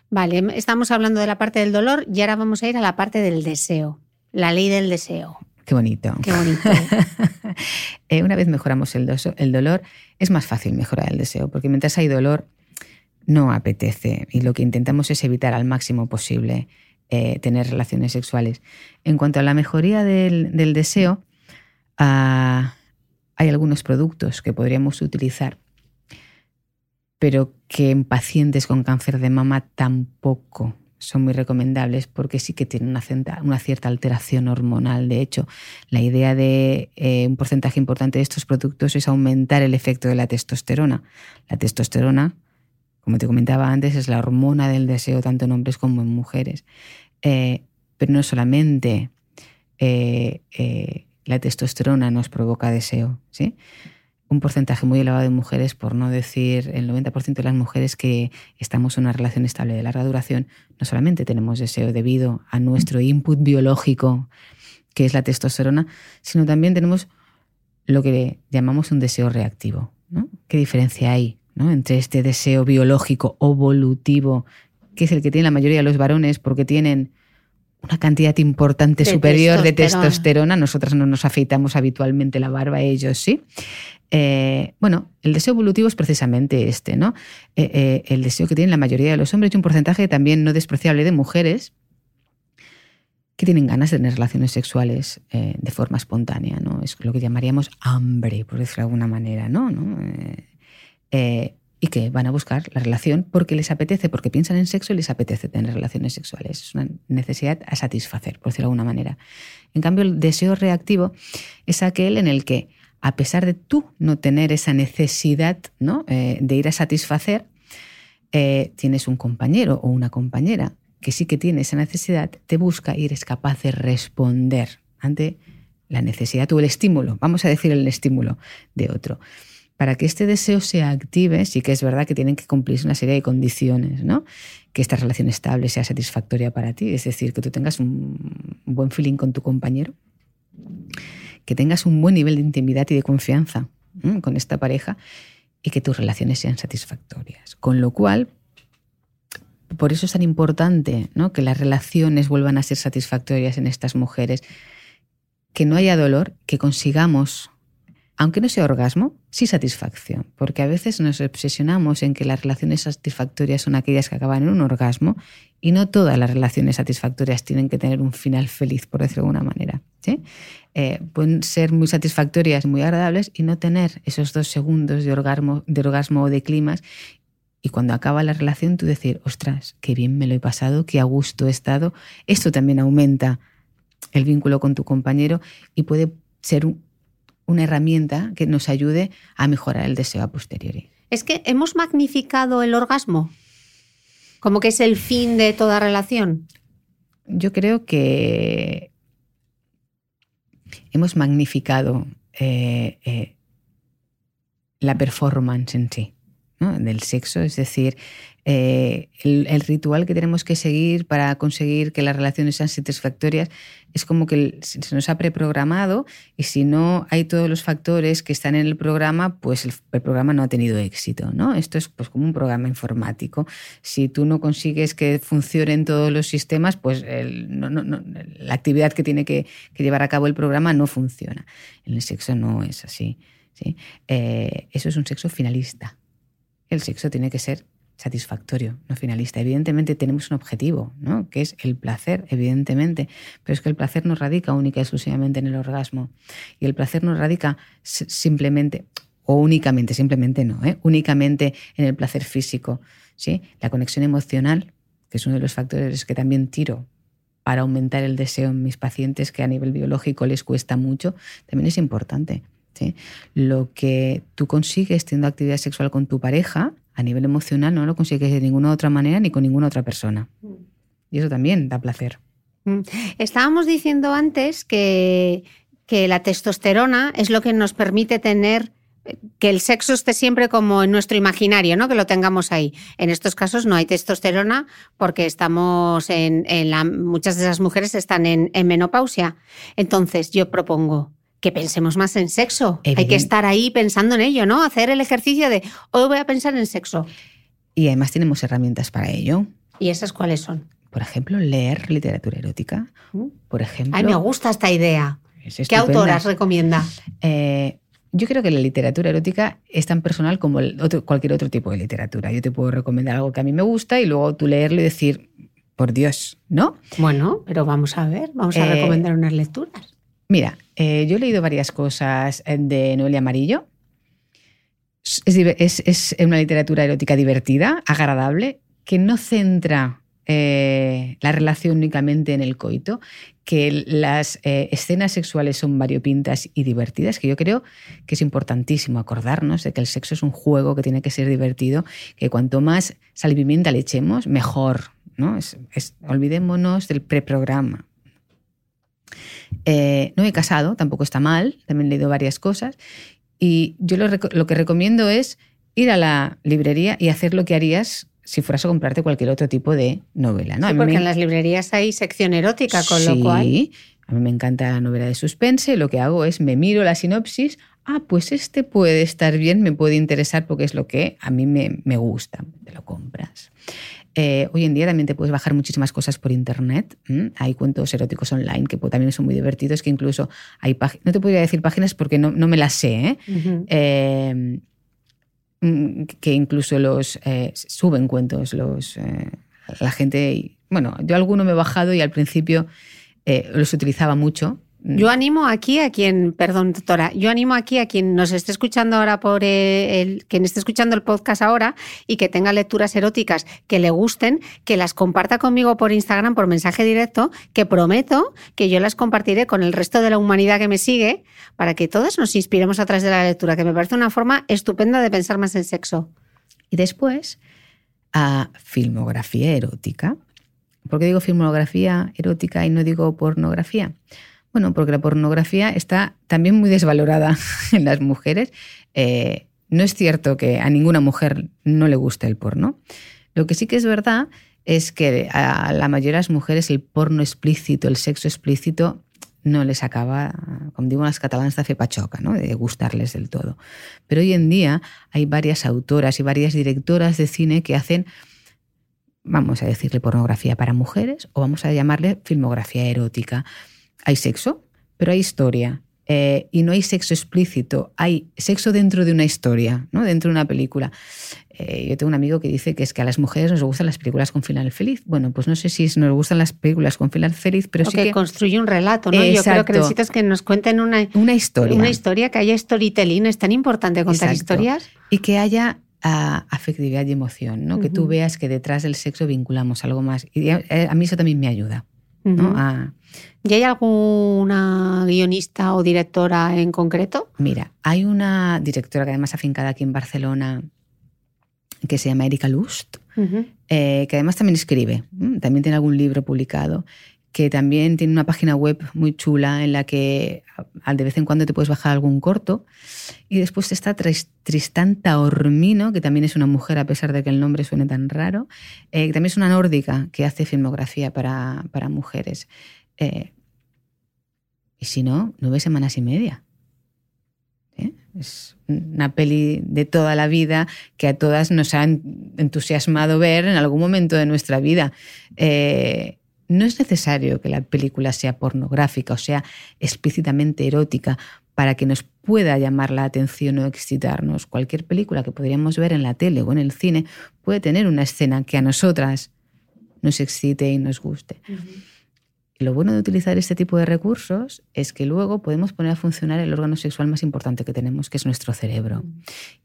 [SPEAKER 1] Vale, estamos hablando de la parte del dolor y ahora vamos a ir a la parte del deseo. La ley del deseo.
[SPEAKER 2] Qué bonito.
[SPEAKER 1] Qué bonito.
[SPEAKER 2] Eh, una vez mejoramos el, dolor, es más fácil mejorar el deseo, porque mientras hay dolor, no apetece. Y lo que intentamos es evitar al máximo posible eh, tener relaciones sexuales. En cuanto a la mejoría del, del deseo, ah, hay algunos productos que podríamos utilizar, pero que en pacientes con cáncer de mama tampoco son muy recomendables porque sí que tienen una cierta, alteración hormonal. De hecho, la idea de eh, un porcentaje importante de estos productos es aumentar el efecto de la testosterona. La testosterona, como te comentaba antes, es la hormona del deseo tanto en hombres como en mujeres. Eh, pero no solamente eh, la testosterona nos provoca deseo, ¿sí? Un porcentaje muy elevado de mujeres, por no decir el 90% de las mujeres que estamos en una relación estable de larga duración, no solamente tenemos deseo debido a nuestro input biológico, que es la testosterona, sino también tenemos lo que llamamos un deseo reactivo. ¿Qué diferencia hay entre este deseo biológico o volutivo, que es el que tiene la mayoría de los varones porque tienen una cantidad importante
[SPEAKER 1] De
[SPEAKER 2] superior de
[SPEAKER 1] testosterona.
[SPEAKER 2] Nosotras no nos afeitamos habitualmente la barba, ellos sí. Eh, bueno, el deseo evolutivo es precisamente este, ¿no? Eh, eh, el deseo que tienen la mayoría de los hombres y un porcentaje también no despreciable de mujeres que tienen ganas de tener relaciones sexuales de forma espontánea, ¿no? Es lo que llamaríamos hambre, por decirlo de alguna manera, ¿no? ¿No? Y que van a buscar la relación porque les apetece, porque piensan en sexo y les apetece tener relaciones sexuales. Es una necesidad a satisfacer, por decirlo de alguna manera. En cambio, el deseo reactivo es aquel en el que, a pesar de tú no tener esa necesidad ¿no? Eh, de ir a satisfacer, eh, tienes un compañero o una compañera que sí que tiene esa necesidad, te busca y eres capaz de responder ante la necesidad o el estímulo, vamos a decir el estímulo de otro. Para que este deseo se active, sí que es verdad que tienen que cumplirse una serie de condiciones, ¿no? Que esta relación estable sea satisfactoria para ti, es decir, que tú tengas un buen feeling con tu compañero, que tengas un buen nivel de intimidad y de confianza con esta pareja y que tus relaciones sean satisfactorias. Con lo cual, por eso es tan importante ¿no? que las relaciones vuelvan a ser satisfactorias en estas mujeres, que no haya dolor, que consigamos, aunque no sea orgasmo, sí satisfacción, porque a veces nos obsesionamos en que las relaciones satisfactorias son aquellas que acaban en un orgasmo y no todas las relaciones satisfactorias tienen que tener un final feliz, por decirlo de alguna manera. ¿sí? Eh, pueden ser muy satisfactorias, muy agradables y no tener esos dos segundos de orgasmo, de orgasmo o de climas y cuando acaba la relación tú decir, ostras, qué bien me lo he pasado, qué a gusto he estado. Esto también aumenta el vínculo con tu compañero y puede ser un- una herramienta que nos ayude a mejorar el deseo a posteriori.
[SPEAKER 1] Es que hemos magnificado el orgasmo, como que es el fin de toda relación.
[SPEAKER 2] Yo creo que hemos magnificado eh, eh, la performance en sí. ¿No? del sexo, es decir, eh, el, ritual que tenemos que seguir para conseguir que las relaciones sean satisfactorias es como que se nos ha preprogramado y si no hay todos los factores que están en el programa, pues el, programa no ha tenido éxito. ¿no? Esto es pues, como un programa informático. Si tú no consigues que funcionen todos los sistemas, pues la actividad que tiene que, llevar a cabo el programa no funciona. En el sexo no es así. ¿sí? Eh, eso es un sexo finalista el sexo tiene que ser satisfactorio, no finalista. Evidentemente tenemos un objetivo, ¿no? que es el placer, evidentemente, pero es que el placer no radica única y exclusivamente en el orgasmo. Y el placer no radica simplemente, o únicamente, simplemente no, ¿eh? únicamente en el placer físico. ¿sí? La conexión emocional, que es uno de los factores que también tiro para aumentar el deseo en mis pacientes, que a nivel biológico les cuesta mucho, también es importante. ¿Sí? Lo que tú consigues teniendo actividad sexual con tu pareja, a nivel emocional, no lo consigues de ninguna otra manera ni con ninguna otra persona. Y eso también da placer.
[SPEAKER 1] Mm. Estábamos diciendo antes que, que la testosterona es lo que nos permite tener que el sexo esté siempre como en nuestro imaginario, ¿no? Que lo tengamos ahí. En estos casos no hay testosterona porque estamos en, la, muchas de esas mujeres están en, menopausia. Entonces yo propongo que pensemos más en sexo. Hay que estar ahí pensando en ello, ¿no? Hacer el ejercicio de hoy voy a pensar en sexo.
[SPEAKER 2] Y además tenemos herramientas para ello.
[SPEAKER 1] ¿Y esas cuáles son?
[SPEAKER 2] Por ejemplo, leer literatura erótica. Mm. Por ejemplo.
[SPEAKER 1] Ay, me gusta esta idea. ¿Qué autoras recomienda?
[SPEAKER 2] Eh, yo creo que la literatura erótica es tan personal como cualquier otro tipo de literatura. Yo te puedo recomendar algo que a mí me gusta y luego tú leerlo y decir, por Dios, ¿no?
[SPEAKER 1] Bueno, pero vamos a ver, vamos a eh, recomendar unas lecturas.
[SPEAKER 2] Mira, eh, yo he leído varias cosas de Noelia Amarillo. Es, es, una literatura erótica divertida, agradable, que no centra eh, la relación únicamente en el coito, que las eh, escenas sexuales son variopintas y divertidas, que yo creo que es importantísimo acordarnos de que el sexo es un juego que tiene que ser divertido, que cuanto más sal le echemos, mejor. ¿no? olvidémonos del preprograma. Eh, no he casado, tampoco está mal, también he leído varias cosas. Y yo lo, lo que recomiendo es ir a la librería y hacer lo que harías si fueras a comprarte cualquier otro tipo de novela. ¿no?
[SPEAKER 1] Sí, porque en las librerías hay sección erótica, con lo cual...
[SPEAKER 2] a mí me encanta la novela de suspense, lo que hago es me miro la sinopsis, ah, pues este puede estar bien, me puede interesar porque es lo que a mí me, me gusta, te lo compras. Eh, hoy en día también te puedes bajar muchísimas cosas por internet. Hay cuentos eróticos online que también son muy divertidos, que incluso hay páginas, no te podría decir páginas porque no, no me las sé, ¿eh? eh Mm, que incluso los eh, suben cuentos los la gente bueno yo alguno me he bajado y al principio los utilizaba mucho
[SPEAKER 1] yo animo aquí a quien, perdón, doctora, yo animo aquí a quien nos esté escuchando ahora por eh, el, quien esté escuchando el podcast ahora y que tenga lecturas eróticas que le gusten, que las comparta conmigo por Instagram por mensaje directo, que prometo que yo las compartiré con el resto de la humanidad que me sigue para que todos nos inspiremos a través de la lectura, que me parece una forma estupenda de pensar más en sexo.
[SPEAKER 2] Y después, a filmografía erótica. ¿Por qué digo filmografía erótica y no digo pornografía? Bueno, porque la pornografía está también muy desvalorada en las mujeres. Eh, no es cierto que a ninguna mujer no le guste el porno. Lo que sí que es verdad es que a la mayoría de las mujeres el porno explícito, el sexo explícito, no les acaba, como digo las catalanas, de fepachoca, ¿no? de gustarles del todo. Pero hoy en día hay varias autoras y varias directoras de cine que hacen, vamos a decirle pornografía para mujeres o vamos a llamarle filmografía erótica hay sexo, pero hay historia. Eh, y no hay sexo explícito, hay sexo dentro de una historia, ¿no? dentro de una película. Eh, yo tengo un amigo que dice que es que a las mujeres nos gustan las películas con final feliz. Bueno, pues no sé si nos gustan las películas con final feliz, pero sí que...
[SPEAKER 1] construye un relato, ¿no? Yo creo que necesitas que nos cuenten una,
[SPEAKER 2] una historia.
[SPEAKER 1] Una historia, que haya storytelling. Es tan importante contar historias.
[SPEAKER 2] Y que haya ah, afectividad y emoción, ¿no? Que tú veas que detrás del sexo vinculamos algo más. Y a, a mí eso también me ayuda.
[SPEAKER 1] ¿Y hay alguna guionista o directora en concreto?
[SPEAKER 2] Mira, hay una directora que además afincada aquí en Barcelona que se llama Erika Lust, eh, que además también escribe, también tiene algún libro publicado, que también tiene una página web muy chula en la que de vez en cuando te puedes bajar algún corto. Y después está Tristán Taormino, que también es una mujer, a pesar de que el nombre suene tan raro, eh, que también es una nórdica que hace filmografía para, mujeres. Eh, y si no, nueve semanas y media. ¿Eh? Es una peli de toda la vida que a todas nos ha entusiasmado ver en algún momento de nuestra vida no es necesario que la película sea pornográfica o sea explícitamente erótica para que nos pueda llamar la atención o excitarnos. Cualquier película que podríamos ver en la tele o en el cine puede tener una escena que a nosotras nos excite y nos guste. Lo bueno de utilizar este tipo de recursos es que luego podemos poner a funcionar el órgano sexual más importante que tenemos, que es nuestro cerebro. Mm.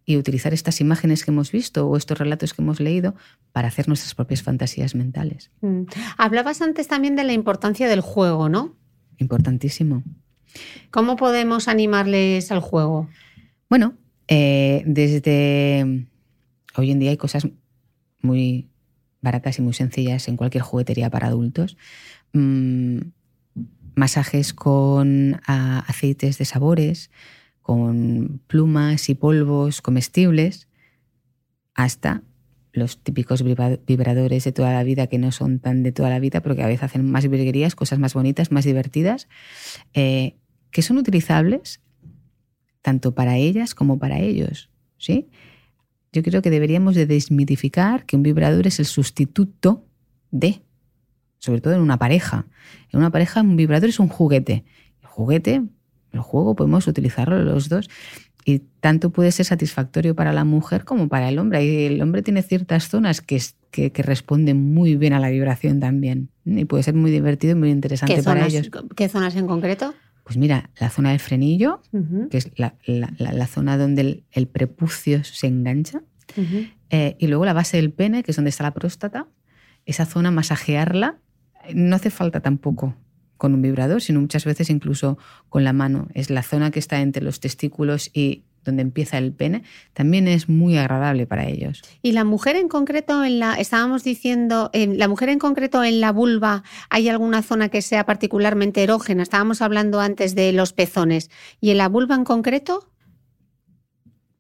[SPEAKER 2] Y utilizar estas imágenes que hemos visto o estos relatos que hemos leído para hacer nuestras propias fantasías mentales. Mm.
[SPEAKER 1] Hablabas antes también de la importancia del juego, ¿no?
[SPEAKER 2] Importantísimo.
[SPEAKER 1] ¿Cómo podemos animarles al juego?
[SPEAKER 2] Bueno, eh, desde hoy en día hay cosas muy baratas y muy sencillas en cualquier juguetería para adultos. Mm, masajes con aceites de sabores, con plumas y polvos comestibles, hasta los típicos vibradores de toda la vida que no son tan de toda la vida, pero que a veces hacen más virguerías, cosas más bonitas, más divertidas, eh, que son utilizables tanto para ellas como para ellos. ¿sí? Yo creo que deberíamos de desmitificar que un vibrador es el sustituto de, sobre todo en una pareja. En una pareja un vibrador es un juguete. El juguete, el juego, podemos utilizarlo los dos y tanto puede ser satisfactorio para la mujer como para el hombre. Y el hombre tiene ciertas zonas que, que, responden muy bien a la vibración también. Y puede ser muy divertido y muy interesante para ellos.
[SPEAKER 1] ¿Qué zonas en concreto?
[SPEAKER 2] Pues mira, la zona del frenillo, que es la, zona donde el, prepucio se engancha, eh, y luego la base del pene, que es donde está la próstata, esa zona masajearla, no hace falta tampoco con un vibrador, sino muchas veces incluso con la mano. Es la zona que está entre los testículos y donde empieza el pene, también es muy agradable para ellos.
[SPEAKER 1] Y la mujer en concreto, en la, estábamos diciendo, en la mujer en concreto en la vulva, ¿hay alguna zona que sea particularmente erógena? Estábamos hablando antes de los pezones. ¿Y en la vulva en concreto?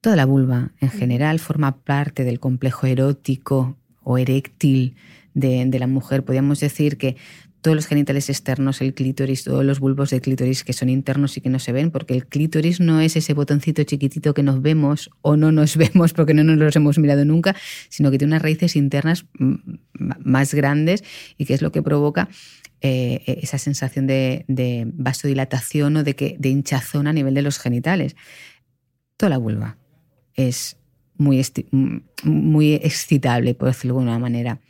[SPEAKER 2] Toda la vulva en general forma parte del complejo erótico o eréctil de, de la mujer. Podríamos decir que todos los genitales externos, el clítoris, todos los bulbos de clítoris que son internos y que no se ven, porque el clítoris no es ese botoncito chiquitito que nos vemos o no nos vemos porque no nos los hemos mirado nunca, sino que tiene unas raíces internas más grandes y que es lo que provoca eh, esa sensación de, vasodilatación o de, que, de hinchazón a nivel de los genitales. Toda la vulva es muy, muy excitable, por decirlo de alguna manera.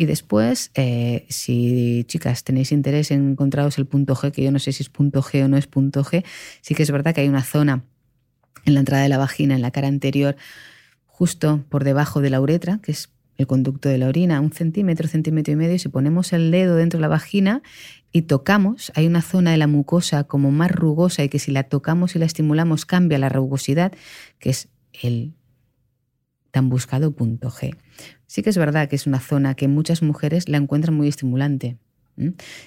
[SPEAKER 2] Y después, eh, si chicas tenéis interés en encontraros el punto G, que yo no sé si es punto G o no es punto G, sí que es verdad que hay una zona en la entrada de la vagina, en la cara anterior, justo por debajo de la uretra, que es el conducto de la orina, un centímetro, centímetro y medio, y si ponemos el dedo dentro de la vagina y tocamos, hay una zona de la mucosa como más rugosa y que si la tocamos y la estimulamos cambia la rugosidad, que es el tan buscado punto G. Sí que es verdad que es una zona que muchas mujeres la encuentran muy estimulante.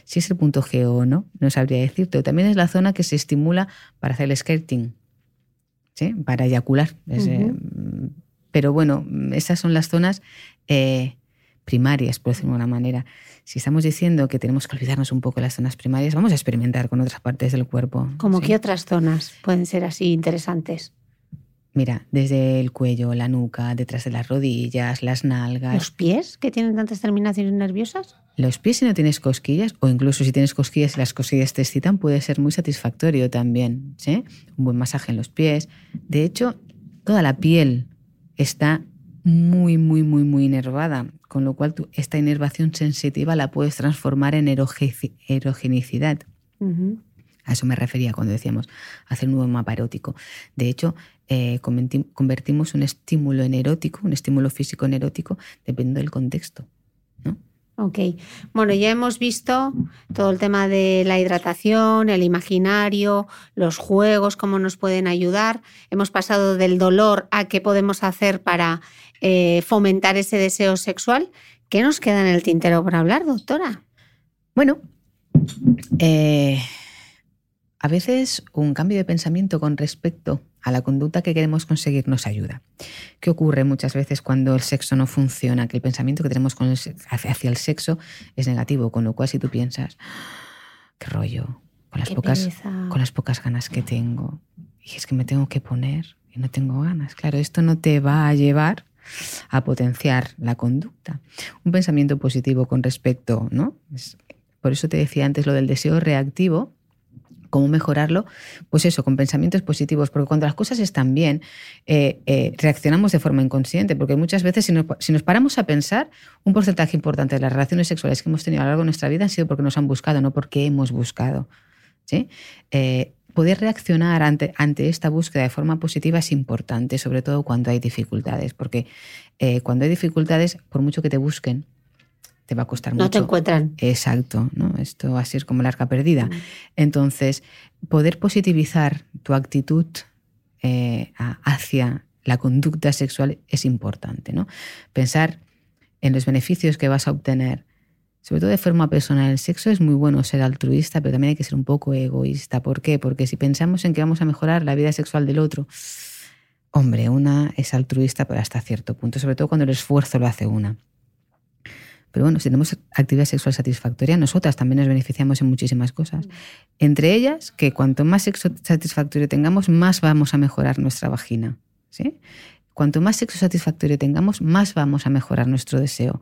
[SPEAKER 2] Si es el punto G o no, no sabría decirte. También es la zona que se estimula para hacer el skirting, ¿sí? para eyacular. Eh, pero bueno, esas son las zonas eh, primarias, por decirlo de alguna manera. Si estamos diciendo que tenemos que olvidarnos un poco de las zonas primarias, vamos a experimentar con otras partes del cuerpo.
[SPEAKER 1] ¿Cómo qué otras zonas pueden ser así interesantes?
[SPEAKER 2] Mira, desde el cuello, la nuca, detrás de las rodillas, las nalgas.
[SPEAKER 1] ¿Los pies que tienen tantas terminaciones nerviosas?
[SPEAKER 2] Los pies si no tienes cosquillas, o incluso si tienes cosquillas y las cosquillas te excitan, puede ser muy satisfactorio también. ¿sí? Un buen masaje en los pies. De hecho, toda la piel está muy, muy, muy, muy inervada, con lo cual esta inervación sensitiva la puedes transformar en erogenicidad. A eso me refería cuando decíamos hacer un nuevo mapa erótico. De hecho, eh, convertimos un estímulo en erótico, un estímulo físico en erótico, dependiendo del contexto. ¿no?
[SPEAKER 1] Ok, bueno, ya hemos visto todo el tema de la hidratación, el imaginario, los juegos, cómo nos pueden ayudar. Hemos pasado del dolor a qué podemos hacer para eh, fomentar ese deseo sexual. ¿Qué nos queda en el tintero por hablar, doctora?
[SPEAKER 2] Bueno, eh, a veces un cambio de pensamiento con respecto a la conducta que queremos conseguir nos ayuda. ¿Qué ocurre muchas veces cuando el sexo no funciona? Que el pensamiento que tenemos hacia el sexo es negativo, con lo cual si tú piensas, qué rollo, con las, pocas, con las pocas ganas que tengo, y es que me tengo que poner y no tengo ganas. Claro, esto no te va a llevar a potenciar la conducta. Un pensamiento positivo con respecto, ¿no? por eso te decía antes lo del deseo reactivo, ¿Cómo mejorarlo? Pues eso, con pensamientos positivos, porque cuando las cosas están bien, eh, eh, reaccionamos de forma inconsciente, porque muchas veces si nos, paramos a pensar, un porcentaje importante de las relaciones sexuales que hemos tenido a lo largo de nuestra vida han sido porque nos han buscado, no porque hemos buscado. ¿sí? Eh, poder reaccionar ante, ante esta búsqueda de forma positiva es importante, sobre todo cuando hay dificultades, porque cuando hay dificultades, por mucho que te busquen, te va a costar mucho.
[SPEAKER 1] No te encuentran.
[SPEAKER 2] Exacto, ¿no? Esto va a ser como la arca perdida. Mm. Entonces, poder positivizar tu actitud eh, hacia la conducta sexual es importante, ¿no? Pensar en los beneficios que vas a obtener, sobre todo de forma personal. El sexo es muy bueno ser altruista, pero también hay que ser un poco egoísta. ¿Por qué? Porque si pensamos en que vamos a mejorar la vida sexual del otro, hombre, una es altruista, pero hasta cierto punto, sobre todo cuando el esfuerzo lo hace una. Pero bueno, si tenemos actividad sexual satisfactoria, nosotras también nos beneficiamos en muchísimas cosas. Mm. Entre ellas, que cuanto más sexo satisfactorio tengamos, más vamos a mejorar nuestra vagina. ¿sí? Cuanto más sexo satisfactorio tengamos, más vamos a mejorar nuestro deseo,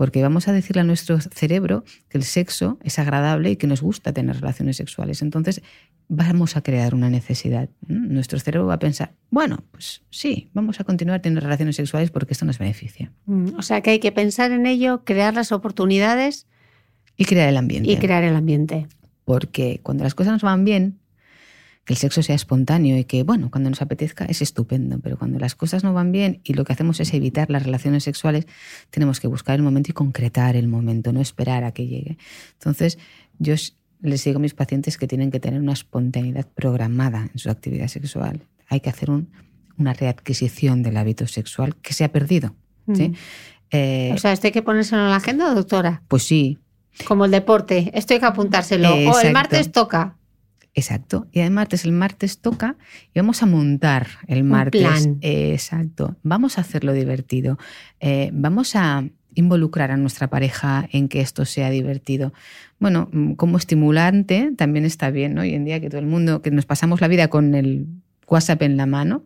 [SPEAKER 2] porque vamos a decirle a nuestro cerebro que el sexo es agradable y que nos gusta tener relaciones sexuales. Entonces, vamos a crear una necesidad. Nuestro cerebro va a pensar, bueno, pues sí, vamos a continuar teniendo relaciones sexuales porque esto nos beneficia.
[SPEAKER 1] Mm, o sea que hay que pensar en ello, crear las oportunidades.
[SPEAKER 2] Y crear el ambiente.
[SPEAKER 1] Y crear el ambiente.
[SPEAKER 2] Porque cuando las cosas nos van bien, que el sexo sea espontáneo y que, bueno, cuando nos apetezca es estupendo, pero cuando las cosas no van bien y lo que hacemos es evitar las relaciones sexuales, tenemos que buscar el momento y concretar el momento, no esperar a que llegue. Entonces, yo les digo a mis pacientes que tienen que tener una espontaneidad programada en su actividad sexual. Hay que hacer una readquisición del hábito sexual que se ha perdido. ¿sí?
[SPEAKER 1] Eh, o sea, ¿esto hay que ponérselo en la agenda, doctora?
[SPEAKER 2] Pues sí.
[SPEAKER 1] Como el deporte, esto hay que apuntárselo. O el martes toca.
[SPEAKER 2] Exacto. Y además el martes toca y vamos a montar el martes.
[SPEAKER 1] plan.
[SPEAKER 2] exacto. Vamos a hacerlo divertido. Eh, vamos a involucrar a nuestra pareja en que esto sea divertido. Bueno, mm, como estimulante también está bien, ¿no? Hoy en día que todo el mundo, que nos pasamos la vida con el WhatsApp en la mano,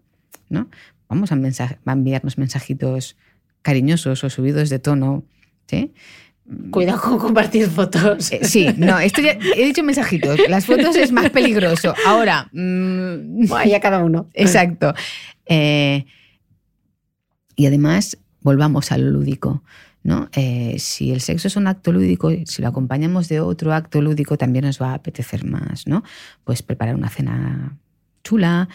[SPEAKER 2] ¿no? Vamos a, a enviarnos mensajitos cariñosos o subidos de tono, ¿sí?
[SPEAKER 1] Cuidado con compartir fotos.
[SPEAKER 2] Eh, sí, no, esto ya he dicho mensajitos. Las fotos es más peligroso. Ahora.
[SPEAKER 1] Mmm, ya cada uno.
[SPEAKER 2] Exacto. Eh, y además, volvamos a lo lúdico. ¿no? Eh, si el sexo es un acto lúdico, si lo acompañamos de otro acto lúdico, también nos va a apetecer más, ¿no? Pues preparar una cena chula,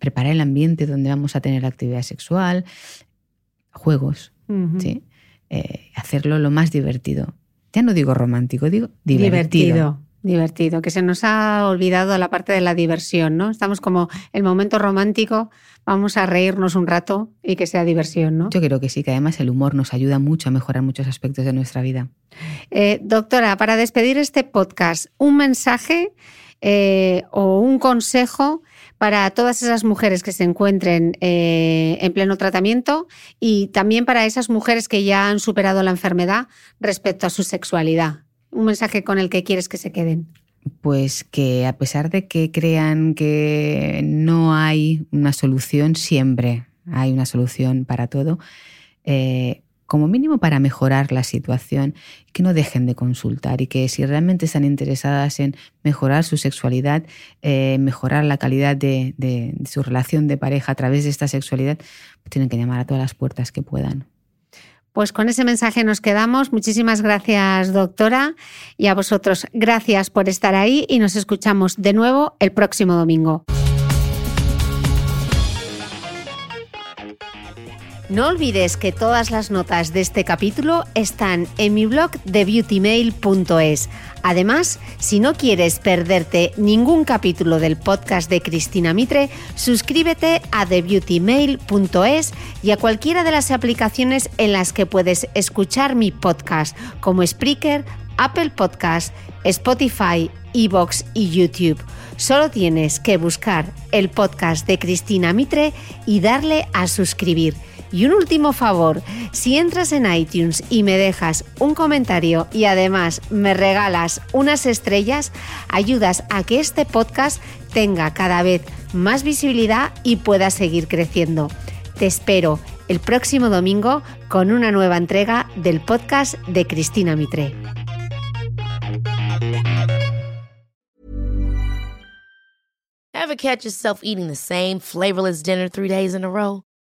[SPEAKER 2] preparar el ambiente donde vamos a tener actividad sexual, juegos, ¿sí? Eh, hacerlo lo más divertido. Ya no digo romántico, digo divertido.
[SPEAKER 1] Divertido, divertido, que se nos ha olvidado la parte de la diversión, ¿no? Estamos como el momento romántico, vamos a reírnos un rato y que sea diversión, ¿no?
[SPEAKER 2] Yo creo que sí, que además el humor nos ayuda mucho a mejorar muchos aspectos de nuestra vida.
[SPEAKER 1] Eh, doctora, para despedir este podcast, un mensaje eh, o un consejo para todas esas mujeres que se encuentren eh, en pleno tratamiento y también para esas mujeres que ya han superado la enfermedad respecto a su sexualidad. Un mensaje con el que quieres que se queden.
[SPEAKER 2] Pues que a pesar de que crean que no hay una solución, siempre hay una solución para todo. Eh, como mínimo para mejorar la situación, que no dejen de consultar y que si realmente están interesadas en mejorar su sexualidad, eh, mejorar la calidad de, de, su relación de pareja a través de esta sexualidad, tienen que llamar a todas las puertas que puedan.
[SPEAKER 1] Pues con ese mensaje nos quedamos. Muchísimas gracias, doctora. Y a vosotros, gracias por estar ahí y nos escuchamos de nuevo el próximo domingo. No olvides que todas las notas de este capítulo están en mi blog de beautymail.es. Además, si no quieres perderte ningún capítulo del podcast de Cristina Mitre, suscríbete a thebeautymail.es y a cualquiera de las aplicaciones en las que puedes escuchar mi podcast, como Spreaker, Apple Podcast, Spotify, Evox y YouTube. Solo tienes que buscar el podcast de Cristina Mitre y darle a suscribir. Y un último favor, si entras en iTunes y me dejas un comentario y además me regalas unas estrellas, ayudas a que este podcast tenga cada vez más visibilidad y pueda seguir creciendo. Te espero el próximo domingo con una nueva entrega del podcast de Cristina Mitre.
[SPEAKER 4] Ever catch yourself eating the same flavorless dinner three days in a row?